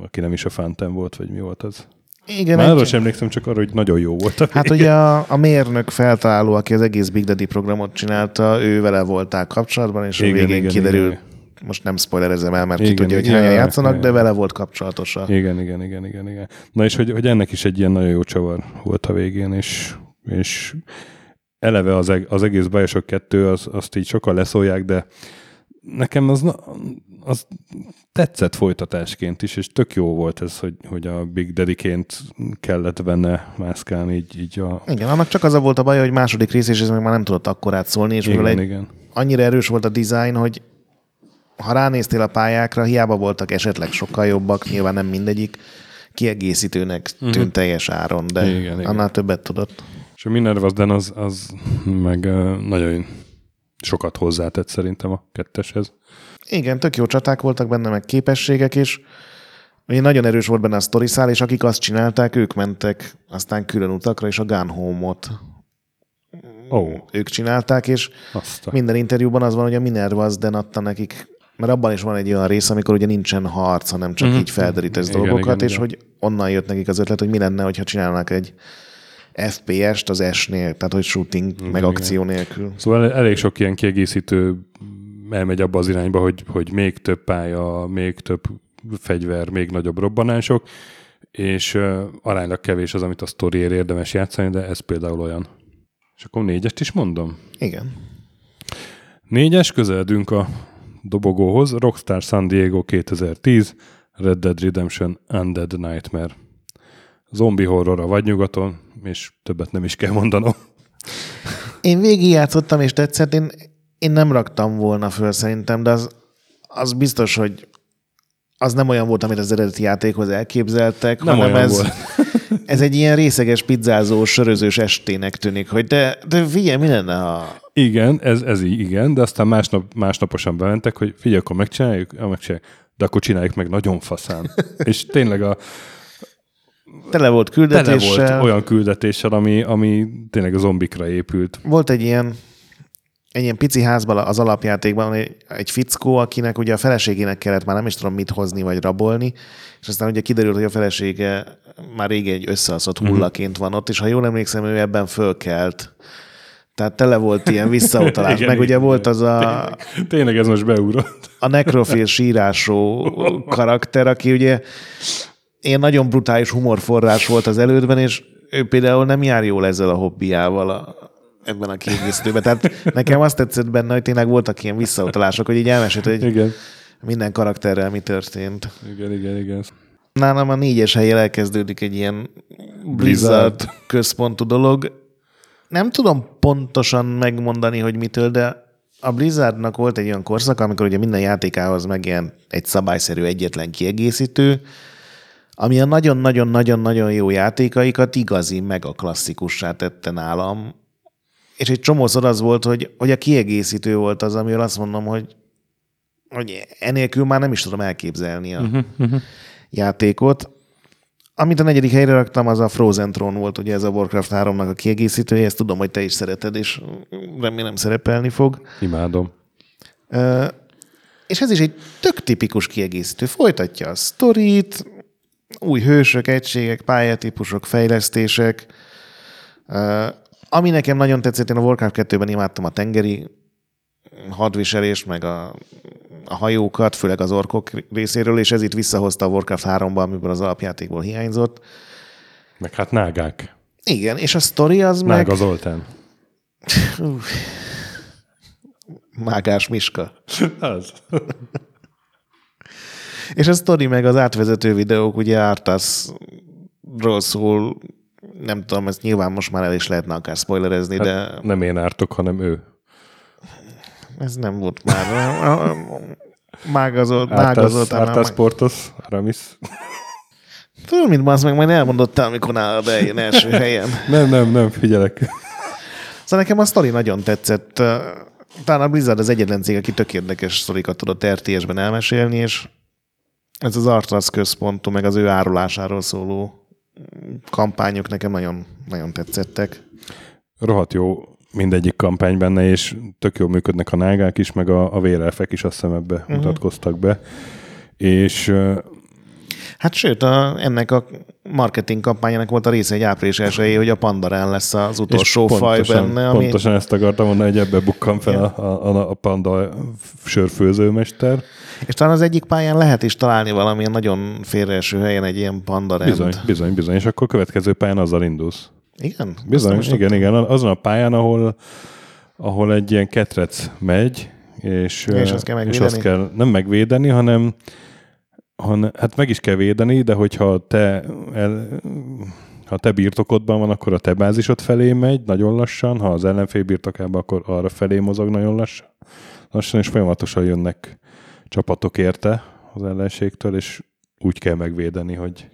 aki nem is a Fanten volt, vagy mi volt az? Igen, Már arra sem emlékszem, csak arra, hogy nagyon jó volt. A hát ugye a, a mérnök feltaláló, aki az egész Big Daddy programot csinálta, ő vele voltál kapcsolatban, és igen, a végén igen, kiderül, igen. most nem spoilerezem el, mert igen, ki tudja, hogy hányan játszanak, igen. de vele volt kapcsolatos. A... Igen, igen, igen, igen, igen. Na és hogy, hogy ennek is egy ilyen nagyon jó csavar volt a végén, és, és eleve az, az egész Bioshock 2, az, azt így sokan leszólják, de nekem az, az tetszett folytatásként is, és tök jó volt ez, hogy, hogy a Big Daddy-ként kellett benne mászkálni így, így a... Igen, annak csak az a volt a baj, hogy második rész, és ez meg már nem tudott akkor átszólni, és igen, egy igen. annyira erős volt a design, hogy ha ránéztél a pályákra, hiába voltak esetleg sokkal jobbak, nyilván nem mindegyik, kiegészítőnek tűnt uh-huh. teljes áron, de igen, annál igen. többet tudott. És a Minervas az, az meg nagyon sokat hozzátett szerintem a ketteshez. Igen, tök jó csaták voltak benne, meg képességek is. Ugye nagyon erős volt benne a sztoriszál, és akik azt csinálták, ők mentek aztán külön utakra, és a Gun Home-ot oh. ők csinálták, és Azta. minden interjúban az van, hogy a Minerva az den adta nekik, mert abban is van egy olyan rész, amikor ugye nincsen harc, hanem csak mm-hmm. így felderítesz igen, dolgokat, igen, és igen. hogy onnan jött nekik az ötlet, hogy mi lenne, hogyha csinálnak egy FPS-t az S-nél, tehát hogy shooting, igen, meg akció nélkül. Szóval elég sok ilyen kiegészítő elmegy abba az irányba, hogy, hogy még több pálya, még több fegyver, még nagyobb robbanások, és uh, aránylag kevés az, amit a sztoriért érdemes játszani, de ez például olyan. És akkor négyest is mondom? Igen. Négyes, közeledünk a dobogóhoz. Rockstar San Diego 2010, Red Dead Redemption Undead Nightmare. Zombi horror a vadnyugaton, és többet nem is kell mondanom. Én végigjátszottam, és tetszett. Én, én nem raktam volna föl szerintem, de az, az biztos, hogy az nem olyan volt, amit az eredeti játékhoz elképzeltek, nem hanem ez, volt. ez egy ilyen részeges, pizzázó, sörözős estének tűnik, hogy de, de figyelj, mi lenne, ha... Igen, ez, ez így, igen, de aztán másnap, másnaposan bementek, hogy figyelj, akkor megcsináljuk, ja, megcsináljuk, de akkor csináljuk meg nagyon faszán. És tényleg a, tele volt tele küldetéssel. volt olyan küldetéssel, ami, ami tényleg a zombikra épült. Volt egy ilyen, egy ilyen pici házban az alapjátékban egy, egy fickó, akinek ugye a feleségének kellett már nem is tudom mit hozni vagy rabolni, és aztán ugye kiderült, hogy a felesége már rég egy összeaszott hullaként van ott, és ha jól emlékszem, ő ebben fölkelt. Tehát tele volt ilyen visszautalás. Igen, Meg ugye volt az a, Tényleg ez most beugrott. a nekrofil sírásó karakter, aki ugye ilyen nagyon brutális humorforrás volt az elődben, és ő például nem jár jól ezzel a hobbiával a, ebben a kiegészítőben. Tehát nekem azt tetszett benne, hogy tényleg voltak ilyen visszautalások, hogy így elmesélt, hogy Igen. minden karakterrel mi történt. Igen, igen, igen. Nálam a négyes helyen elkezdődik egy ilyen Blizzard, Blizzard. központú dolog. Nem tudom pontosan megmondani, hogy mitől, de a Blizzardnak volt egy olyan korszak, amikor ugye minden játékához megjelent egy szabályszerű egyetlen kiegészítő, ami a nagyon-nagyon-nagyon-nagyon jó játékaikat igazi, meg a klasszikussá tette nálam. És egy csomószor az volt, hogy, hogy a kiegészítő volt az, amiről azt mondom, hogy, hogy enélkül már nem is tudom elképzelni a uh-huh, uh-huh. játékot. Amit a negyedik helyre raktam, az a Frozen Throne volt, ugye ez a Warcraft 3-nak a kiegészítője, ezt tudom, hogy te is szereted, és remélem szerepelni fog. Imádom. Ö, és ez is egy tök tipikus kiegészítő. Folytatja a sztorit, új hősök, egységek, pályatípusok, fejlesztések. Ami nekem nagyon tetszett, én a Warcraft 2-ben imádtam a tengeri hadviselést, meg a, a hajókat, főleg az orkok részéről, és ez itt visszahozta a Warcraft 3-ba, amiből az alapjátékból hiányzott. Meg hát nágák. Igen, és a sztori az meg... Nága Zoltán. Mágás Miska. Az. És a sztori meg az átvezető videók, ugye Artasról szól, nem tudom, ezt nyilván most már el is lehetne akár spoilerezni, de Hát nem én ártok, hanem ő. ez nem volt már. Mágazott, Ártász, mágazott. Ártász Portos, Aramis. Tudom, mint az meg majd elmondottál, amikor nálad eljön első helyen. Nem, nem, nem, figyelek. Szóval nekem a sztori nagyon tetszett. Talán a Blizzard az egyetlen cég, aki tök érdekes sztorikat tudott RTS-ben elmesélni, és ez az Artas központú, meg az ő árulásáról szóló kampányok nekem nagyon, nagyon tetszettek. Rohadt jó mindegyik kampány benne, és tök jól működnek a nágák is, meg a, a vérelfek is azt hiszem ebbe uh-huh. mutatkoztak be. És Hát sőt, a, ennek a marketing kampányának volt a része egy április elsőjé, hogy a Pandarán lesz az utolsó és faj pontosan, benne, ami... Pontosan ezt akartam mondani, hogy ebbe bukkan fel a, a, a panda sörfőzőmester. És talán az egyik pályán lehet is találni valamilyen nagyon félreeső helyen egy ilyen pandarend. Bizony, bizony, bizony. És akkor a következő pályán azzal indulsz. Igen? Bizony, is igen, igen. Azon a pályán, ahol, ahol egy ilyen ketrec megy, és, És azt kell és azt kell nem megvédeni, hanem, hanem hát meg is kell védeni, de hogyha te el, ha te birtokodban van, akkor a te bázisod felé megy nagyon lassan, ha az ellenfél birtokában, akkor arra felé mozog nagyon lassan, lassan és folyamatosan jönnek csapatok érte az ellenségtől, és úgy kell megvédeni, hogy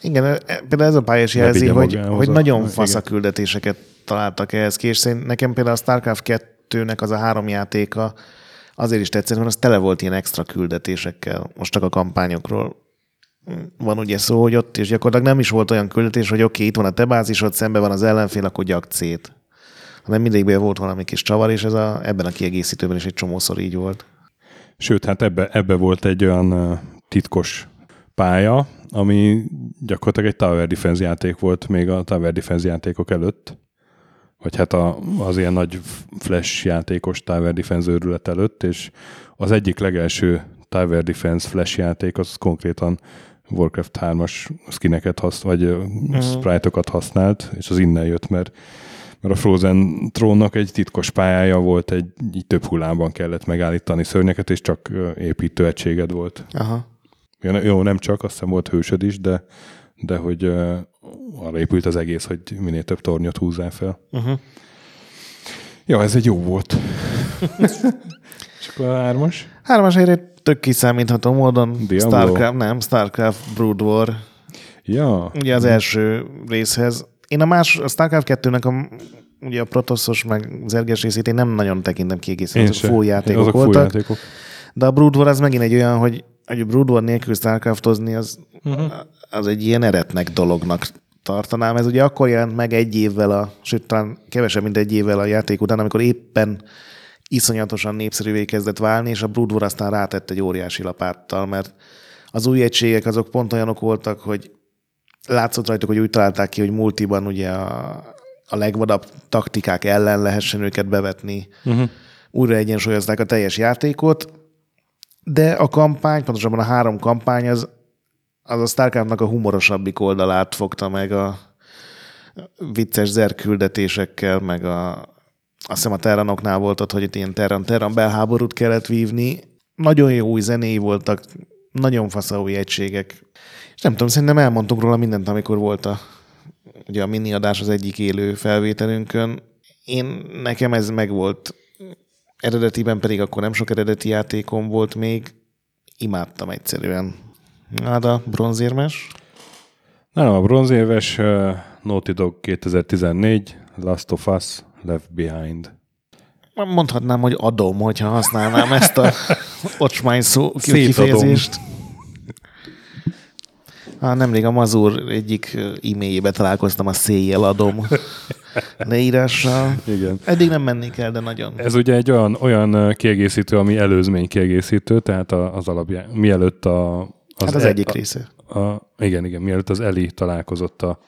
Igen, e- például ez a pálya is jelzi, hogy, hogy a- nagyon fasz a küldetéseket találtak ehhez ki, és nekem például a StarCraft 2-nek az a három játéka azért is tetszett, mert az tele volt ilyen extra küldetésekkel, most csak a kampányokról van ugye szó, hogy ott is gyakorlatilag nem is volt olyan küldetés, hogy oké, okay, itt van a te bázisod, szembe van az ellenfél, akkor gyak C-t. Hanem mindig volt valami kis csavar, és ez a, ebben a kiegészítőben is egy csomószor így volt. Sőt, hát ebbe, ebbe volt egy olyan titkos pálya, ami gyakorlatilag egy Tower Defense játék volt még a Tower Defense játékok előtt. Vagy hát a, az ilyen nagy flash játékos Tower Defense őrület előtt, és az egyik legelső Tower Defense flash játék az konkrétan Warcraft 3-as skineket hasz, vagy uh-huh. sprite-okat használt, és az innen jött, mert mert a Frozen trónnak egy titkos pályája volt, egy így több hullámban kellett megállítani szörnyeket, és csak építőegységed volt. Aha. Jó, nem csak, azt hiszem volt hősöd is, de, de hogy arra épült az egész, hogy minél több tornyot húzzál fel. Uh-huh. Ja, ez egy jó volt. És akkor a hármas? Hármas helyre tök kiszámítható módon Diablo. Starcraft, nem, Starcraft Brood War. Ja, Ugye az első részhez. Én a más, a Starcraft 2-nek a, ugye a protoszos meg zerges részét én nem nagyon tekintem kiegészítő, azok full játékok Azok voltak. full játékok. De a Brood War az megint egy olyan, hogy hogy Brood War nélkül Starcraftozni, az, uh-huh. az egy ilyen eretnek dolognak tartanám. Ez ugye akkor jelent meg egy évvel, a, sőt, talán kevesebb, mint egy évvel a játék után, amikor éppen iszonyatosan népszerűvé kezdett válni, és a Brood War aztán rátett egy óriási lapáttal, mert az új egységek azok pont olyanok voltak, hogy látszott rajtuk, hogy úgy találták ki, hogy multiban ugye a, a legvadabb taktikák ellen lehessen őket bevetni. Uh-huh. Újra egyensúlyozták a teljes játékot, de a kampány, pontosabban a három kampány, az, az a Starcraftnak a humorosabbik oldalát fogta meg a vicces zerküldetésekkel, meg a, azt hiszem a Terranoknál volt ott, hogy itt ilyen Terran-Terran belháborút kellett vívni. Nagyon jó új zenéi voltak, nagyon fasza új egységek. És nem tudom, szerintem elmondtunk róla mindent, amikor volt a, ugye a mini adás az egyik élő felvételünkön. Én, nekem ez megvolt. Eredetiben pedig akkor nem sok eredeti játékom volt még. Imádtam egyszerűen. Hát a bronzérmes? Nem, a bronzérves uh, Naughty Dog 2014, Last of Us, Left Behind. Mondhatnám, hogy adom, hogyha használnám ezt a ocsmány szó kifejezést. Há, nemrég a Mazur egyik e-mailjébe találkoztam a széjjel adom leírással. Igen. Eddig nem mennék el, de nagyon. Ez ugye egy olyan, olyan kiegészítő, ami előzmény kiegészítő, tehát az alapján, mielőtt a... Az, hát az e, egyik része. A, a, igen, igen, mielőtt az Eli találkozott a,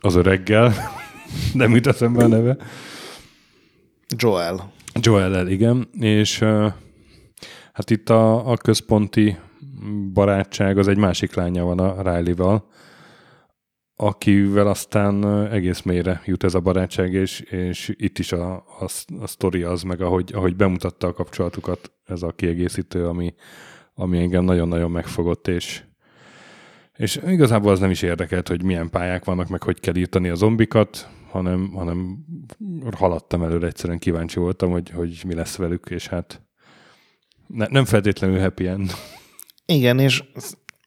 az öreggel, nem jut eszembe a neve. Joel. Joel, igen, és hát itt a, a központi barátság az egy másik lánya van a Riley-val, akivel aztán egész mélyre jut ez a barátság, és, és itt is a, a, a sztori az, meg ahogy, ahogy bemutatta a kapcsolatukat, ez a kiegészítő, ami, ami engem nagyon-nagyon megfogott, és, és igazából az nem is érdekelt, hogy milyen pályák vannak, meg hogy kell írtani a zombikat, hanem, hanem haladtam előre, egyszerűen kíváncsi voltam, hogy, hogy mi lesz velük, és hát ne, nem feltétlenül happy end. Igen, és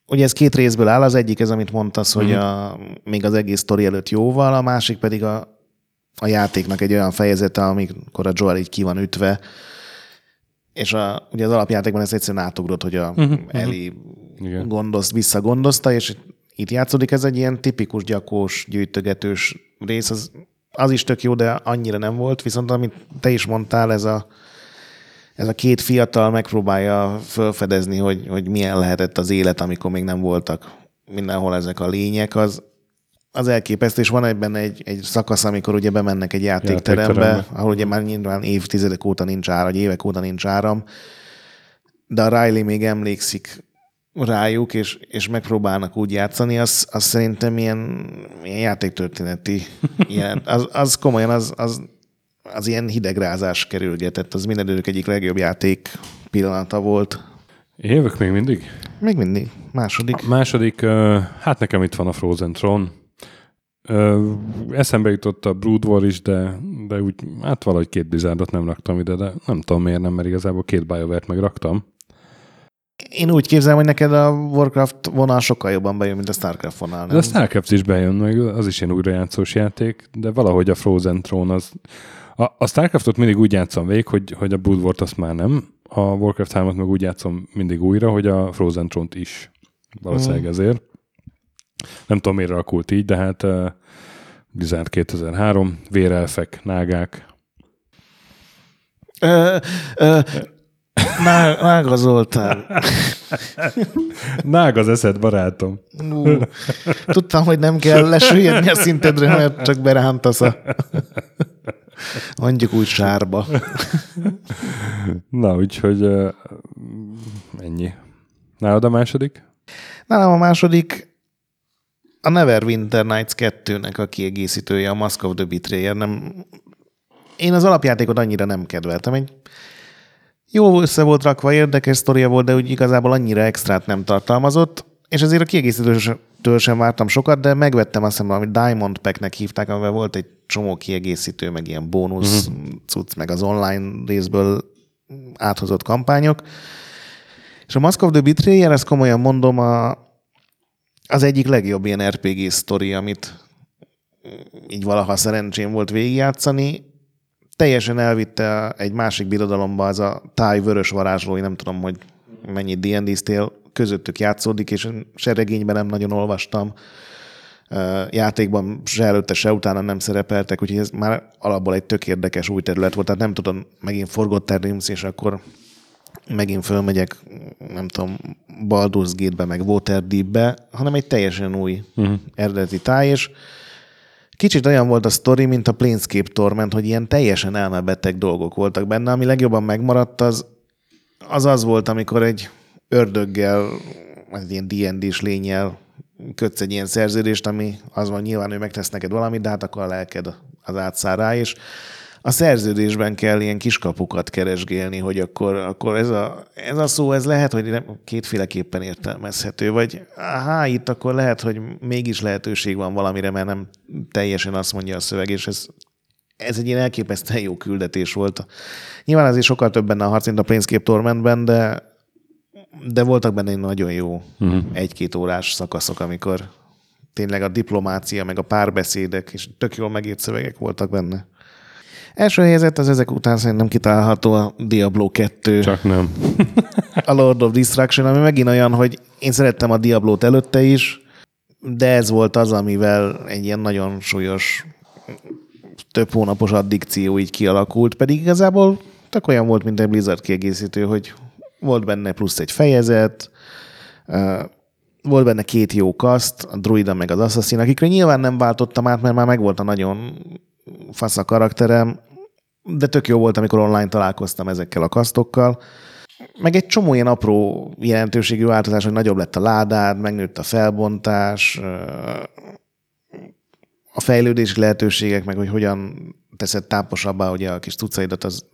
ugye ez két részből áll, az egyik ez, amit mondtasz, hogy mhm. a, még az egész sztori előtt jóval, a másik pedig a, a játéknak egy olyan fejezete, amikor a Joel így ki van ütve, és a, ugye az alapjátékban ez egyszerűen átugrott, hogy a uh-huh, Eli uh-huh. gondozt, visszagondozta, és itt játszódik ez egy ilyen tipikus gyakós, gyűjtögetős rész, az, az is tök jó, de annyira nem volt, viszont amit te is mondtál, ez a, ez a két fiatal megpróbálja felfedezni, hogy, hogy milyen lehetett az élet, amikor még nem voltak mindenhol ezek a lények, az, az elképesztő, és van ebben egy, egy szakasz, amikor ugye bemennek egy játékterembe, játékterembe. ahol ugye már nyilván évtizedek óta nincs áram, vagy évek óta nincs áram, de a Riley még emlékszik rájuk, és, és megpróbálnak úgy játszani, az, az szerintem ilyen, ilyen játéktörténeti, ilyen, az, az komolyan, az, az, az ilyen hidegrázás kerülgetett, az minden idők egyik legjobb játék pillanata volt. Évek még mindig? Még mindig. Második. A második, hát nekem itt van a Frozen Throne. Eszembe jutott a Brood War is, de, de úgy, hát valahogy két Blizzardot nem raktam ide, de nem tudom miért nem, mert igazából két BioWare-t meg raktam. Én úgy képzelem, hogy neked a Warcraft vonal sokkal jobban bejön, mint a Starcraft vonal. Nem? De a Starcraft is bejön, meg az is ilyen újrajátszós játék, de valahogy a Frozen Throne az... A, a Starcraftot mindig úgy játszom végig, hogy, hogy a Blood War-t azt már nem, a Warcraft 3-at meg úgy játszom mindig újra, hogy a Frozen Throne-t is. Valószínűleg mm. ezért. Nem tudom, miért alakult így, de hát uh, Blizzard 2003, vérelfek, nágák. Ö, ö, Nága Zoltán. Nág az eszed, barátom. Tudtam, hogy nem kell lesüllyedni a szintedre, mert csak berántasz a... Mondjuk úgy sárba. Na, úgyhogy uh, ennyi. Nálad a második? Nálam a második a Neverwinter Nights 2-nek a kiegészítője, a Mask of the Betrayer. Nem, én az alapjátékot annyira nem kedveltem. Egy jó össze volt rakva, érdekes sztoria volt, de úgy igazából annyira extrát nem tartalmazott, és azért a kiegészítőtől sem vártam sokat, de megvettem azt hiszem, amit Diamond Packnek hívták, amivel volt egy csomó kiegészítő, meg ilyen bónusz uh-huh. cucc, meg az online részből áthozott kampányok. És a Mask of the Betrayer, ezt komolyan mondom, a, az egyik legjobb ilyen RPG sztori, amit így valaha szerencsém volt végigjátszani. Teljesen elvitte egy másik birodalomba az a táj vörös varázslói, nem tudom, hogy mennyit D&D-ztél, közöttük játszódik, és se regényben nem nagyon olvastam, játékban se előtte, se utána nem szerepeltek, úgyhogy ez már alapból egy tök érdekes új terület volt, tehát nem tudom, megint Forgotten Realms, és akkor megint fölmegyek, nem tudom, Baldur's Gate-be, meg Waterdeep-be, hanem egy teljesen új uh-huh. eredeti táj, és kicsit olyan volt a sztori, mint a Planescape Torment, hogy ilyen teljesen elmebeteg dolgok voltak benne. Ami legjobban megmaradt, az az, az volt, amikor egy ördöggel, egy ilyen D&D-s lényel kötsz egy ilyen szerződést, ami az van nyilván, hogy megtesz neked valamit, de hát akkor a lelked az átszáll rá, és a szerződésben kell ilyen kiskapukat keresgélni, hogy akkor, akkor ez, a, ez a szó, ez lehet, hogy nem, kétféleképpen értelmezhető, vagy aha, itt akkor lehet, hogy mégis lehetőség van valamire, mert nem teljesen azt mondja a szöveg, és ez, ez egy ilyen elképesztően jó küldetés volt. Nyilván azért sokkal több benne a harc, mint a Planescape Tormentben, de, de voltak benne nagyon jó uh-huh. egy-két órás szakaszok, amikor tényleg a diplomácia, meg a párbeszédek, és tök jól megírt szövegek voltak benne. Első helyzet az ezek után szerintem kitalálható a Diablo 2. Csak nem. a Lord of Destruction, ami megint olyan, hogy én szerettem a Diablo-t előtte is, de ez volt az, amivel egy ilyen nagyon súlyos, több hónapos addikció így kialakult, pedig igazából tök olyan volt, mint egy Blizzard kiegészítő, hogy volt benne plusz egy fejezet, volt benne két jó kaszt, a druida meg az assassin, akikre nyilván nem váltottam át, mert már megvolt a nagyon fasz a karakterem, de tök jó volt, amikor online találkoztam ezekkel a kasztokkal. Meg egy csomó ilyen apró jelentőségű változás, hogy nagyobb lett a ládád, megnőtt a felbontás, a fejlődési lehetőségek, meg hogy hogyan teszed táposabbá ugye a kis tucaidat, az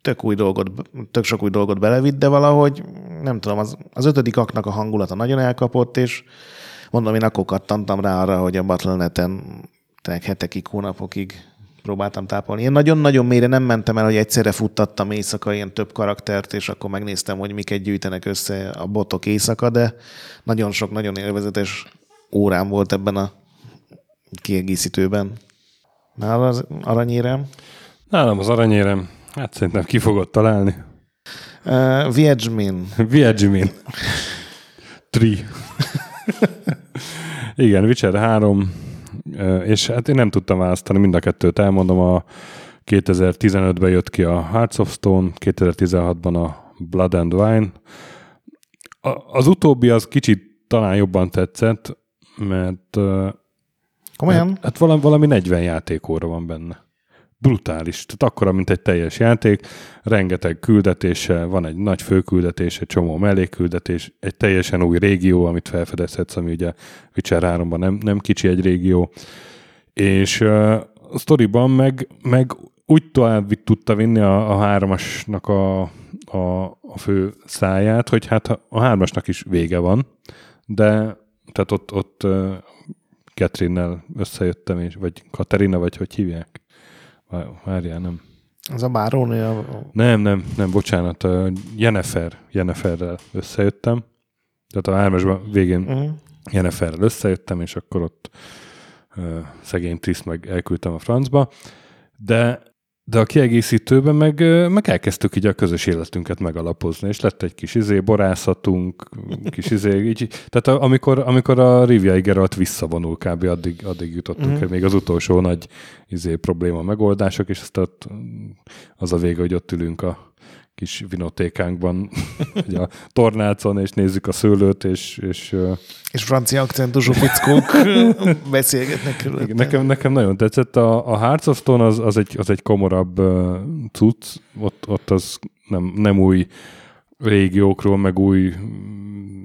tök, új dolgot, tök sok új dolgot belevitt, de valahogy, nem tudom, az, az ötödik aknak a hangulata nagyon elkapott, és mondom, én akkor kattantam rá arra, hogy a Battle.net-en hetekig, hónapokig próbáltam tápolni. Én nagyon-nagyon mélyre nem mentem el, hogy egyszerre futtattam éjszaka ilyen több karaktert, és akkor megnéztem, hogy miket gyűjtenek össze a botok éjszaka, de nagyon sok, nagyon élvezetes órám volt ebben a kiegészítőben. Nála az aranyérem? Nálam az aranyérem. Hát szerintem ki fogod találni. Uh, Viedzsmin. Viedzsmin. Tri. Igen, Witcher 3, és hát én nem tudtam választani, mind a kettőt elmondom, a 2015-ben jött ki a Hearts of Stone, 2016-ban a Blood and Wine. Az utóbbi az kicsit talán jobban tetszett, mert Komolyan? Hát, hát valami, valami 40 játékóra van benne brutális. Tehát akkora, mint egy teljes játék, rengeteg küldetése, van egy nagy főküldetés, egy csomó mellékküldetés, egy teljesen új régió, amit felfedezhetsz, ami ugye Witcher 3-ban nem, nem kicsi egy régió, és uh, a sztoriban meg, meg úgy tovább tudta vinni a, a hármasnak a, a, a fő száját, hogy hát a hármasnak is vége van, de tehát ott, ott Catherine-nel összejöttem, és, vagy Katerina, vagy hogy hívják? Várjál, nem. Az a bárónő? A... Nem, nem, nem, bocsánat. Jennifer, Jenniferrel összejöttem. Tehát a hármasban végén uh-huh. Jenniferrel összejöttem, és akkor ott uh, szegény Triszt meg elküldtem a francba. De de a kiegészítőben meg, meg elkezdtük így a közös életünket megalapozni, és lett egy kis izé, borászatunk, kis izé, így, tehát amikor, amikor a Rivia Geralt visszavonul kb. addig, addig jutottunk mm-hmm. el, még az utolsó nagy izé, probléma megoldások, és aztán az a vége, hogy ott ülünk a kis vinotékánkban, a tornácon, és nézzük a szőlőt, és... És, és francia akcentusú fickók beszélgetnek körülöttem. Nekem, nekem nagyon tetszett. A, a Hearts of Stone az, az, egy, az egy komorabb uh, cucc, ott, ott az nem, nem új régiókról, meg új mm,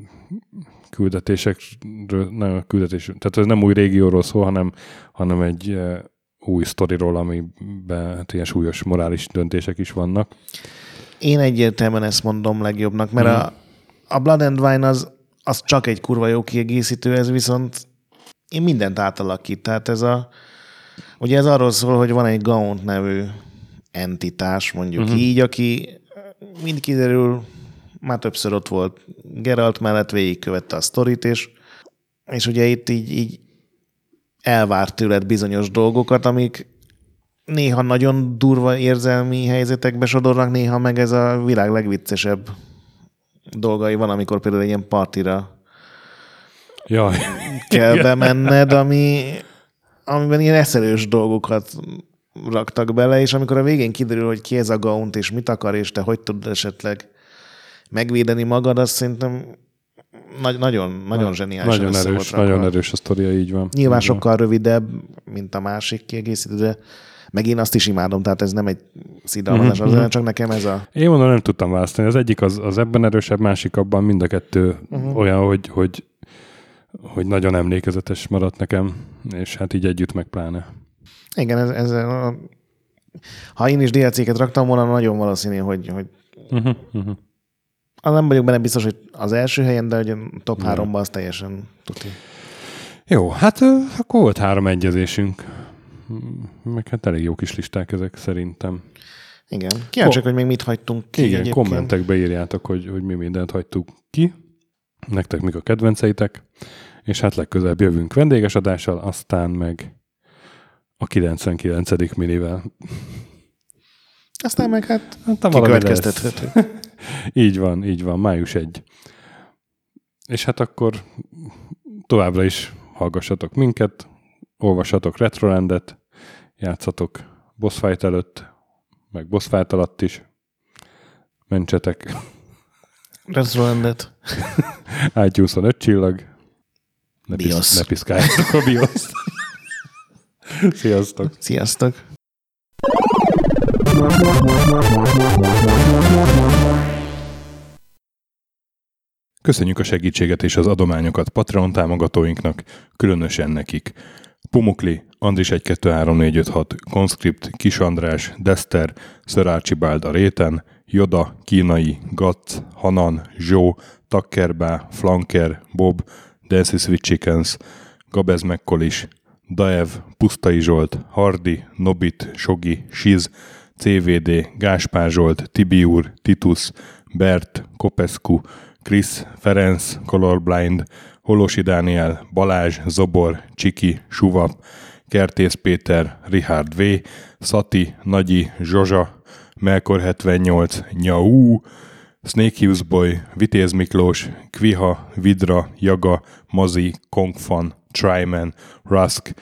küldetésekről, nem küldetés, tehát ez nem új régióról szól, hanem, hanem egy uh, új sztoriról, amiben hát ilyen súlyos morális döntések is vannak. Én egyértelműen ezt mondom legjobbnak, mert mm. a, a Blood and Wine az, az csak egy kurva jó kiegészítő, ez viszont én mindent átalakít. Tehát ez a, ugye ez arról szól, hogy van egy Gaunt nevű entitás, mondjuk uh-huh. így, aki mind kiderül, már többször ott volt Geralt mellett, végigkövette a sztorit, és, és ugye itt így, így elvárt tőled bizonyos dolgokat, amik néha nagyon durva érzelmi helyzetekbe sodornak, néha meg ez a világ legviccesebb dolgai van, amikor például egy ilyen partira Jaj. kell bemenned, ami, amiben ilyen eszelős dolgokat raktak bele, és amikor a végén kiderül, hogy ki ez a gaunt, és mit akar, és te hogy tudod esetleg megvédeni magad, azt szerintem nagy, nagyon, nagyon zseniális. Nagyon erős, nagyon erős a sztoria, így van. Nyilván így van. sokkal rövidebb, mint a másik kiegészítő, de meg én azt is imádom, tehát ez nem egy szidalmazás, az csak nekem ez a... Én mondom, nem tudtam választani. Az egyik az, az ebben erősebb, másik abban mind a kettő uh-huh. olyan, hogy, hogy, hogy nagyon emlékezetes maradt nekem, és hát így együtt meg pláne. Igen, ez, ez a... ha én is DLC-ket raktam volna, nagyon valószínű, hogy, hogy Uh-huh, uh-huh. az nem vagyok benne biztos, hogy az első helyen, de hogy a top 3-ban az teljesen tuti. Jó, hát akkor volt három egyezésünk. Meg hát elég jó kis listák ezek szerintem. Igen. Kíváncsiak, hogy még mit hagytunk ki Igen, egyébként. kommentekbe írjátok, hogy, hogy mi mindent hagytuk ki. Nektek mik a kedvenceitek. És hát legközelebb jövünk vendéges adással, aztán meg a 99. minivel. Aztán meg hát Hát, lesz. kikövetkeztethető. Így van, így van, május 1. És hát akkor továbbra is hallgassatok minket, olvassatok Retrolandet, játszatok boss fight előtt, meg boss fight alatt is, mentsetek Restaurant iTunes 5 csillag, ne, BIOS. pisz, ne piszkáljátok a BIOS-t. Sziasztok! Sziasztok! Köszönjük a segítséget és az adományokat Patreon támogatóinknak, különösen nekik. Pumukli, Andris 1 2 3 4 5 6, Conscript, Kis András, Dester, Sir Archibald réten, Joda, Kínai, Gatz, Hanan, Zsó, Takkerbá, Flanker, Bob, Dancy Sweet Chickens, Gabez Mekkolis, Daev, Pusztai Zsolt, Hardi, Nobit, Sogi, Siz, CVD, Gáspár Zsolt, Tibiur, Titus, Bert, Kopescu, Krisz, Ferenc, Colorblind, Holosi Dániel, Balázs, Zobor, Csiki, Suvap, Kertész Péter, Richard V, Szati, Nagyi, Zsozsa, Melkor 78, Nyau, Snake Hughes Boy, Vitéz Miklós, Kviha, Vidra, Jaga, Mazi, Kongfan, Tryman, Rusk,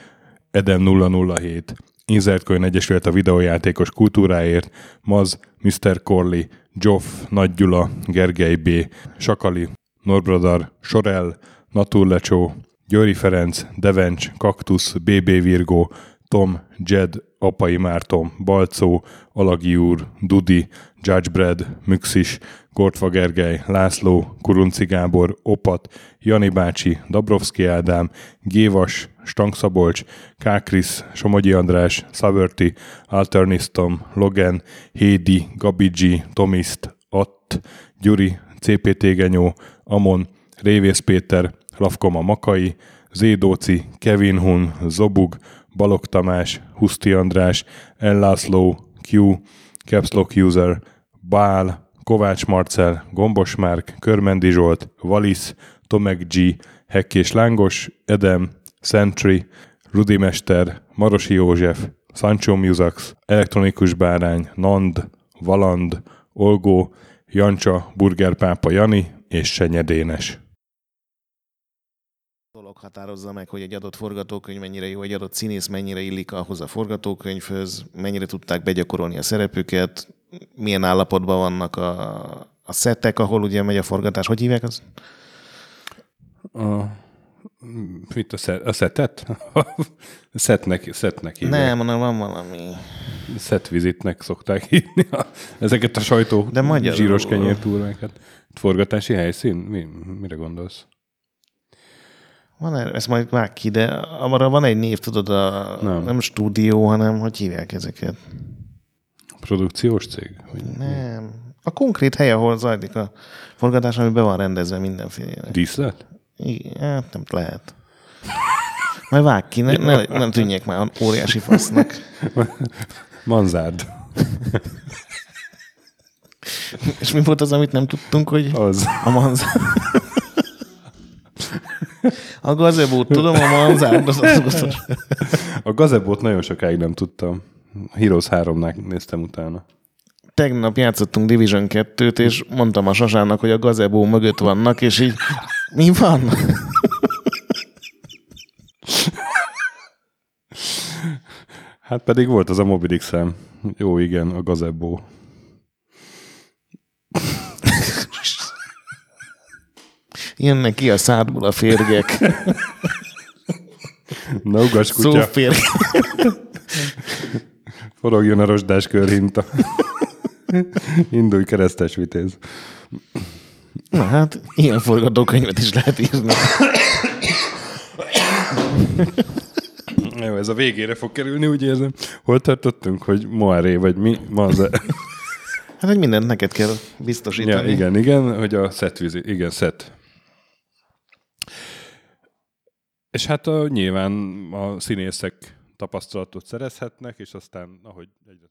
Edem 007, Insert Coin Egyesület a videójátékos kultúráért, Maz, Mr. Corley, Joff, Nagy Gyula, Gergely B., Sakali, Norbradar, Sorel, Naturlecsó, Győri Ferenc, Devencs, Kaktusz, BB Virgó, Tom, Jed, Apai Márton, Balcó, Alagi úr, Dudi, Judgebred, Müxis, Gortva Gergely, László, Kurunci Gábor, Opat, Jani bácsi, Dabrowski Ádám, Gévas, Stangszabolcs, Kákris, Somogyi András, Szaverti, Alternisztom, Logan, Hédi, Gabigi, Tomiszt, Att, Gyuri, CPT Genyó, Amon, Révész Péter, Lavkoma Makai, Zédóci, Kevin Hun, Zobug, Balog Tamás, Huszti András, Ellászló, Q, Capslock User, Bál, Kovács Marcel, Gombos Márk, Körmendi Zsolt, Valisz, Tomek G, Hekkés Lángos, Edem, Sentry, Rudimester, Marosi József, Sancho Musax, Elektronikus Bárány, Nand, Valand, Olgó, Jancsa, Burgerpápa Jani és Senyedénes. Határozza meg, hogy egy adott forgatókönyv mennyire jó, egy adott színész mennyire illik ahhoz a forgatókönyvhöz, mennyire tudták begyakorolni a szerepüket, milyen állapotban vannak a, a szettek, ahol ugye megy a forgatás. Hogy hívják az? A, mit a, szet, a szetet? szetnek, szetnek hívják. Nem, hanem van valami. Szetvizitnek szokták hívni a, ezeket a sajtó De magyarul. zsíros kenyértúrákat. Forgatási helyszín? Mi, mire gondolsz? Van erre, ezt majd vág ki, de arra van egy név, tudod, a, Nem. nem. stúdió, hanem hogy hívják ezeket? Produkciós cég? Vagy Nem. A konkrét hely, ahol zajlik a forgatás, ami be van rendezve mindenféle. díszlet? Igen, hát nem lehet. Majd vág ki, ne, ne, nem tűnjek már óriási fasznak. Manzárd. És mi volt az, amit nem tudtunk, hogy Az. a manzár... A gazebót, tudom, a manzár, az az. A gazebót nagyon sokáig nem tudtam. Heroes 3-nál néztem utána. tegnap játszottunk Division 2-t, és mondtam a Sasának, hogy a gazebó mögött vannak, és így mi van? Hát pedig volt az a szem. Jó, igen, a gazebo. Jönnek ki a szádból a férgek. Na, ugas kutya, Szóférgek. forogjon a rozsdás körhinta. Indulj keresztes vitéz. Na hát, ilyen forgatókönyvet is lehet írni. Jó, ez a végére fog kerülni, úgy érzem. Hol tartottunk, hogy Moiré, vagy mi? Ma az Hát, hogy mindent neked kell biztosítani. ja, igen, igen, hogy a vizi, igen, set. És hát a, nyilván a színészek tapasztalatot szerezhetnek, és aztán, ahogy egyre